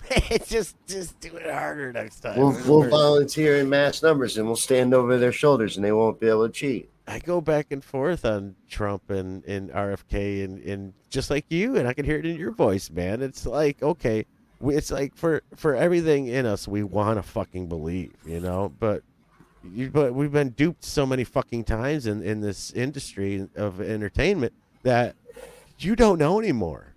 just just do it harder next time. We'll, we'll volunteer in mass numbers and we'll stand over their shoulders and they won't be able to cheat. I go back and forth on Trump and, and RFK and, and just like you, and I can hear it in your voice, man. It's like, okay, it's like for, for everything in us, we want to fucking believe, you know, but you, but we've been duped so many fucking times in, in this industry of entertainment that you don't know anymore.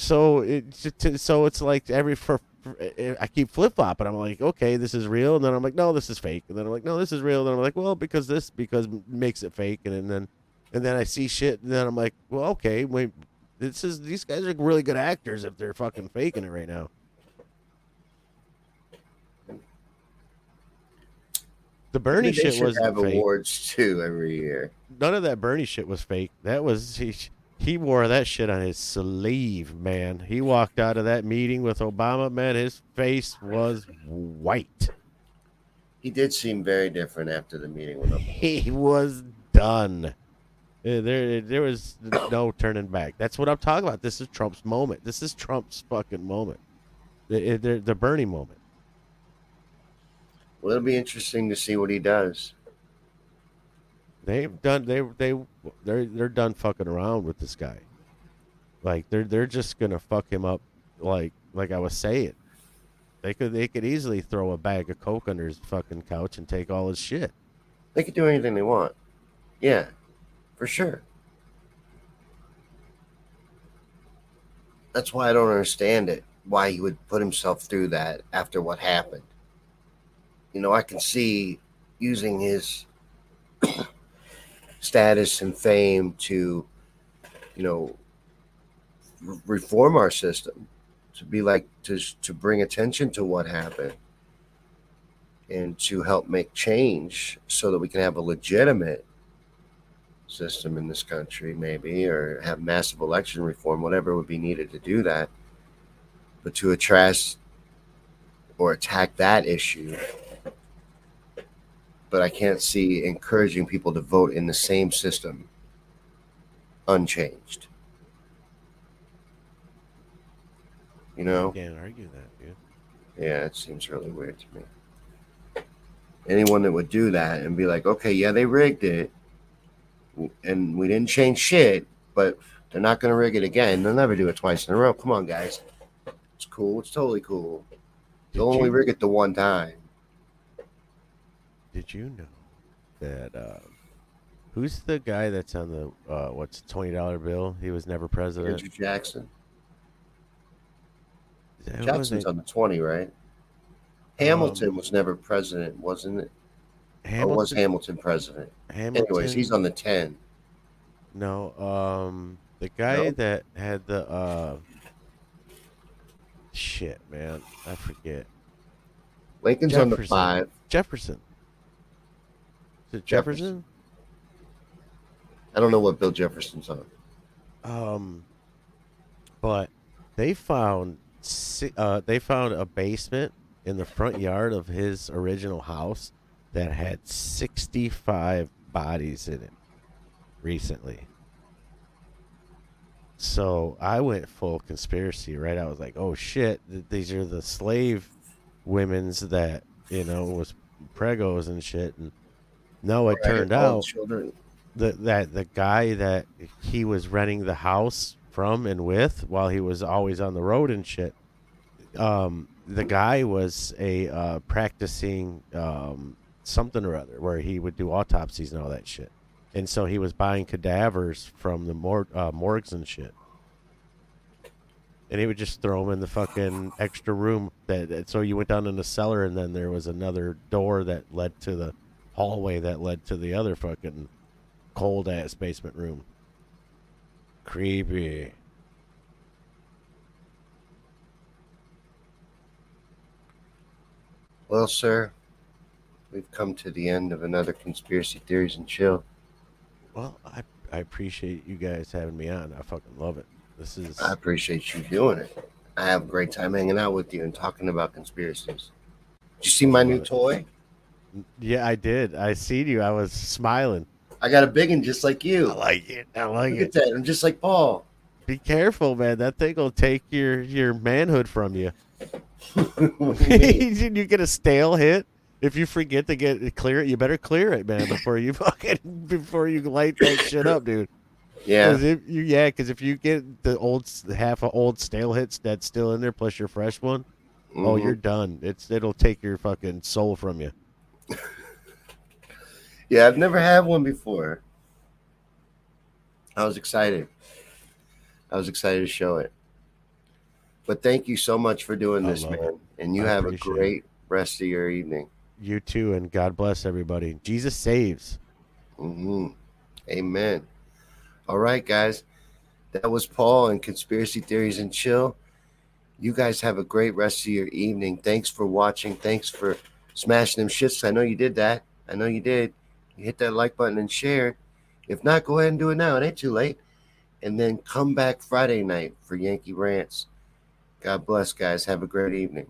So it so it's like every for, for eh, eh, I keep flip flopping. I'm like, okay, this is real, and then I'm like, no, this is fake, and then I'm like, no, this is real, and then I'm like, well, because this because makes it fake, and, and then and then I see shit, and then I'm like, well, okay, wait, this is these guys are really good actors if they're fucking faking it right now. The Bernie shit was have fake. awards too every year. None of that Bernie shit was fake. That was he. He wore that shit on his sleeve, man. He walked out of that meeting with Obama, man. His face was white. He did seem very different after the meeting with him. He was done. Uh, There, there was no turning back. That's what I'm talking about. This is Trump's moment. This is Trump's fucking moment. The, the, the Bernie moment. Well, it'll be interesting to see what he does. They've done. They they they're they're done fucking around with this guy. Like they're they're just gonna fuck him up. Like like I was saying, they could they could easily throw a bag of coke under his fucking couch and take all his shit. They could do anything they want. Yeah, for sure. That's why I don't understand it. Why he would put himself through that after what happened. You know, I can see using his status and fame to, you know, re- reform our system, to be like to to bring attention to what happened, and to help make change so that we can have a legitimate system in this country, maybe, or have massive election reform, whatever would be needed to do that. But to address or attack that issue, but I can't see encouraging people to vote in the same system unchanged. You know? Can't argue that, dude. Yeah, it seems really weird to me. Anyone that would do that and be like, okay, yeah, they rigged it, and we didn't change shit, but they're not going to rig it again. They'll never do it twice in a row. Come on, guys. It's cool. It's totally cool. They'll only rig it the one time. Did you know that uh, who's the guy that's on the uh, what's twenty dollar bill? He was never president. Andrew Jackson. Jackson's on the 20, right? Hamilton was never president, wasn't it? Or was Hamilton. Hamilton president? Hamilton. Anyways, he's on the 10. No, um, the guy No? that had the uh, shit, man, I forget. Lincoln's on the 5. Jefferson. Is it Jefferson. Jefferson? I don't know what Bill Jefferson's on. Um, but they found uh they found a basement in the front yard of his original house that had 65 bodies in it recently. So I went full conspiracy, right? I was like, "Oh shit, these are the slave women's that, you know, was pregos and shit." And no, it turned out children. the that the guy that he was renting the house from and with while he was always on the road and shit um the guy was a uh practicing um something or other where he would do autopsies and all that shit. And so he was buying cadavers from the mor- uh, morgues and shit. And he would just throw them in the fucking extra room that, that so you went down in the cellar and then there was another door that led to the hallway that led to the other fucking cold ass basement room. Creepy. Well, sir, we've come to the end of another conspiracy theories and chill. Well, I I appreciate you guys having me on. I fucking love it. This is I appreciate you doing it. I have a great time hanging out with you and talking about conspiracies. Did you see my new toy? Yeah, I did. I seen you. I was smiling. I got a big one just like you. I like it. I like Look it. at that. I'm just like Paul. Be careful, man. That thing will take your your manhood from you. You you get a stale hit. If you forget to get clear it, you better clear it, man, before you fucking before you light that shit up, dude. yeah. Cause if you yeah, because if you get the old half of old stale hits that's still in there plus your fresh one, oh, Mhm. you're done. It's it'll take your fucking soul from you. Yeah, I've never had one before. I was excited. I was excited to show it. But thank you so much for doing I this, man. it. And you I have a appreciate it. great rest of your evening. You too, and God bless everybody. Jesus saves. hmm Amen. All right, guys. That was Paul and Conspiracy Theories and Chill. You guys have a great rest of your evening. Thanks for watching. Thanks for smashing them shits. I know you did that. I know you did. You hit that like button and share. If not, go ahead and do it now. It ain't too late. And then come back Friday night for Yankey Rants. God bless, guys. Have a great evening.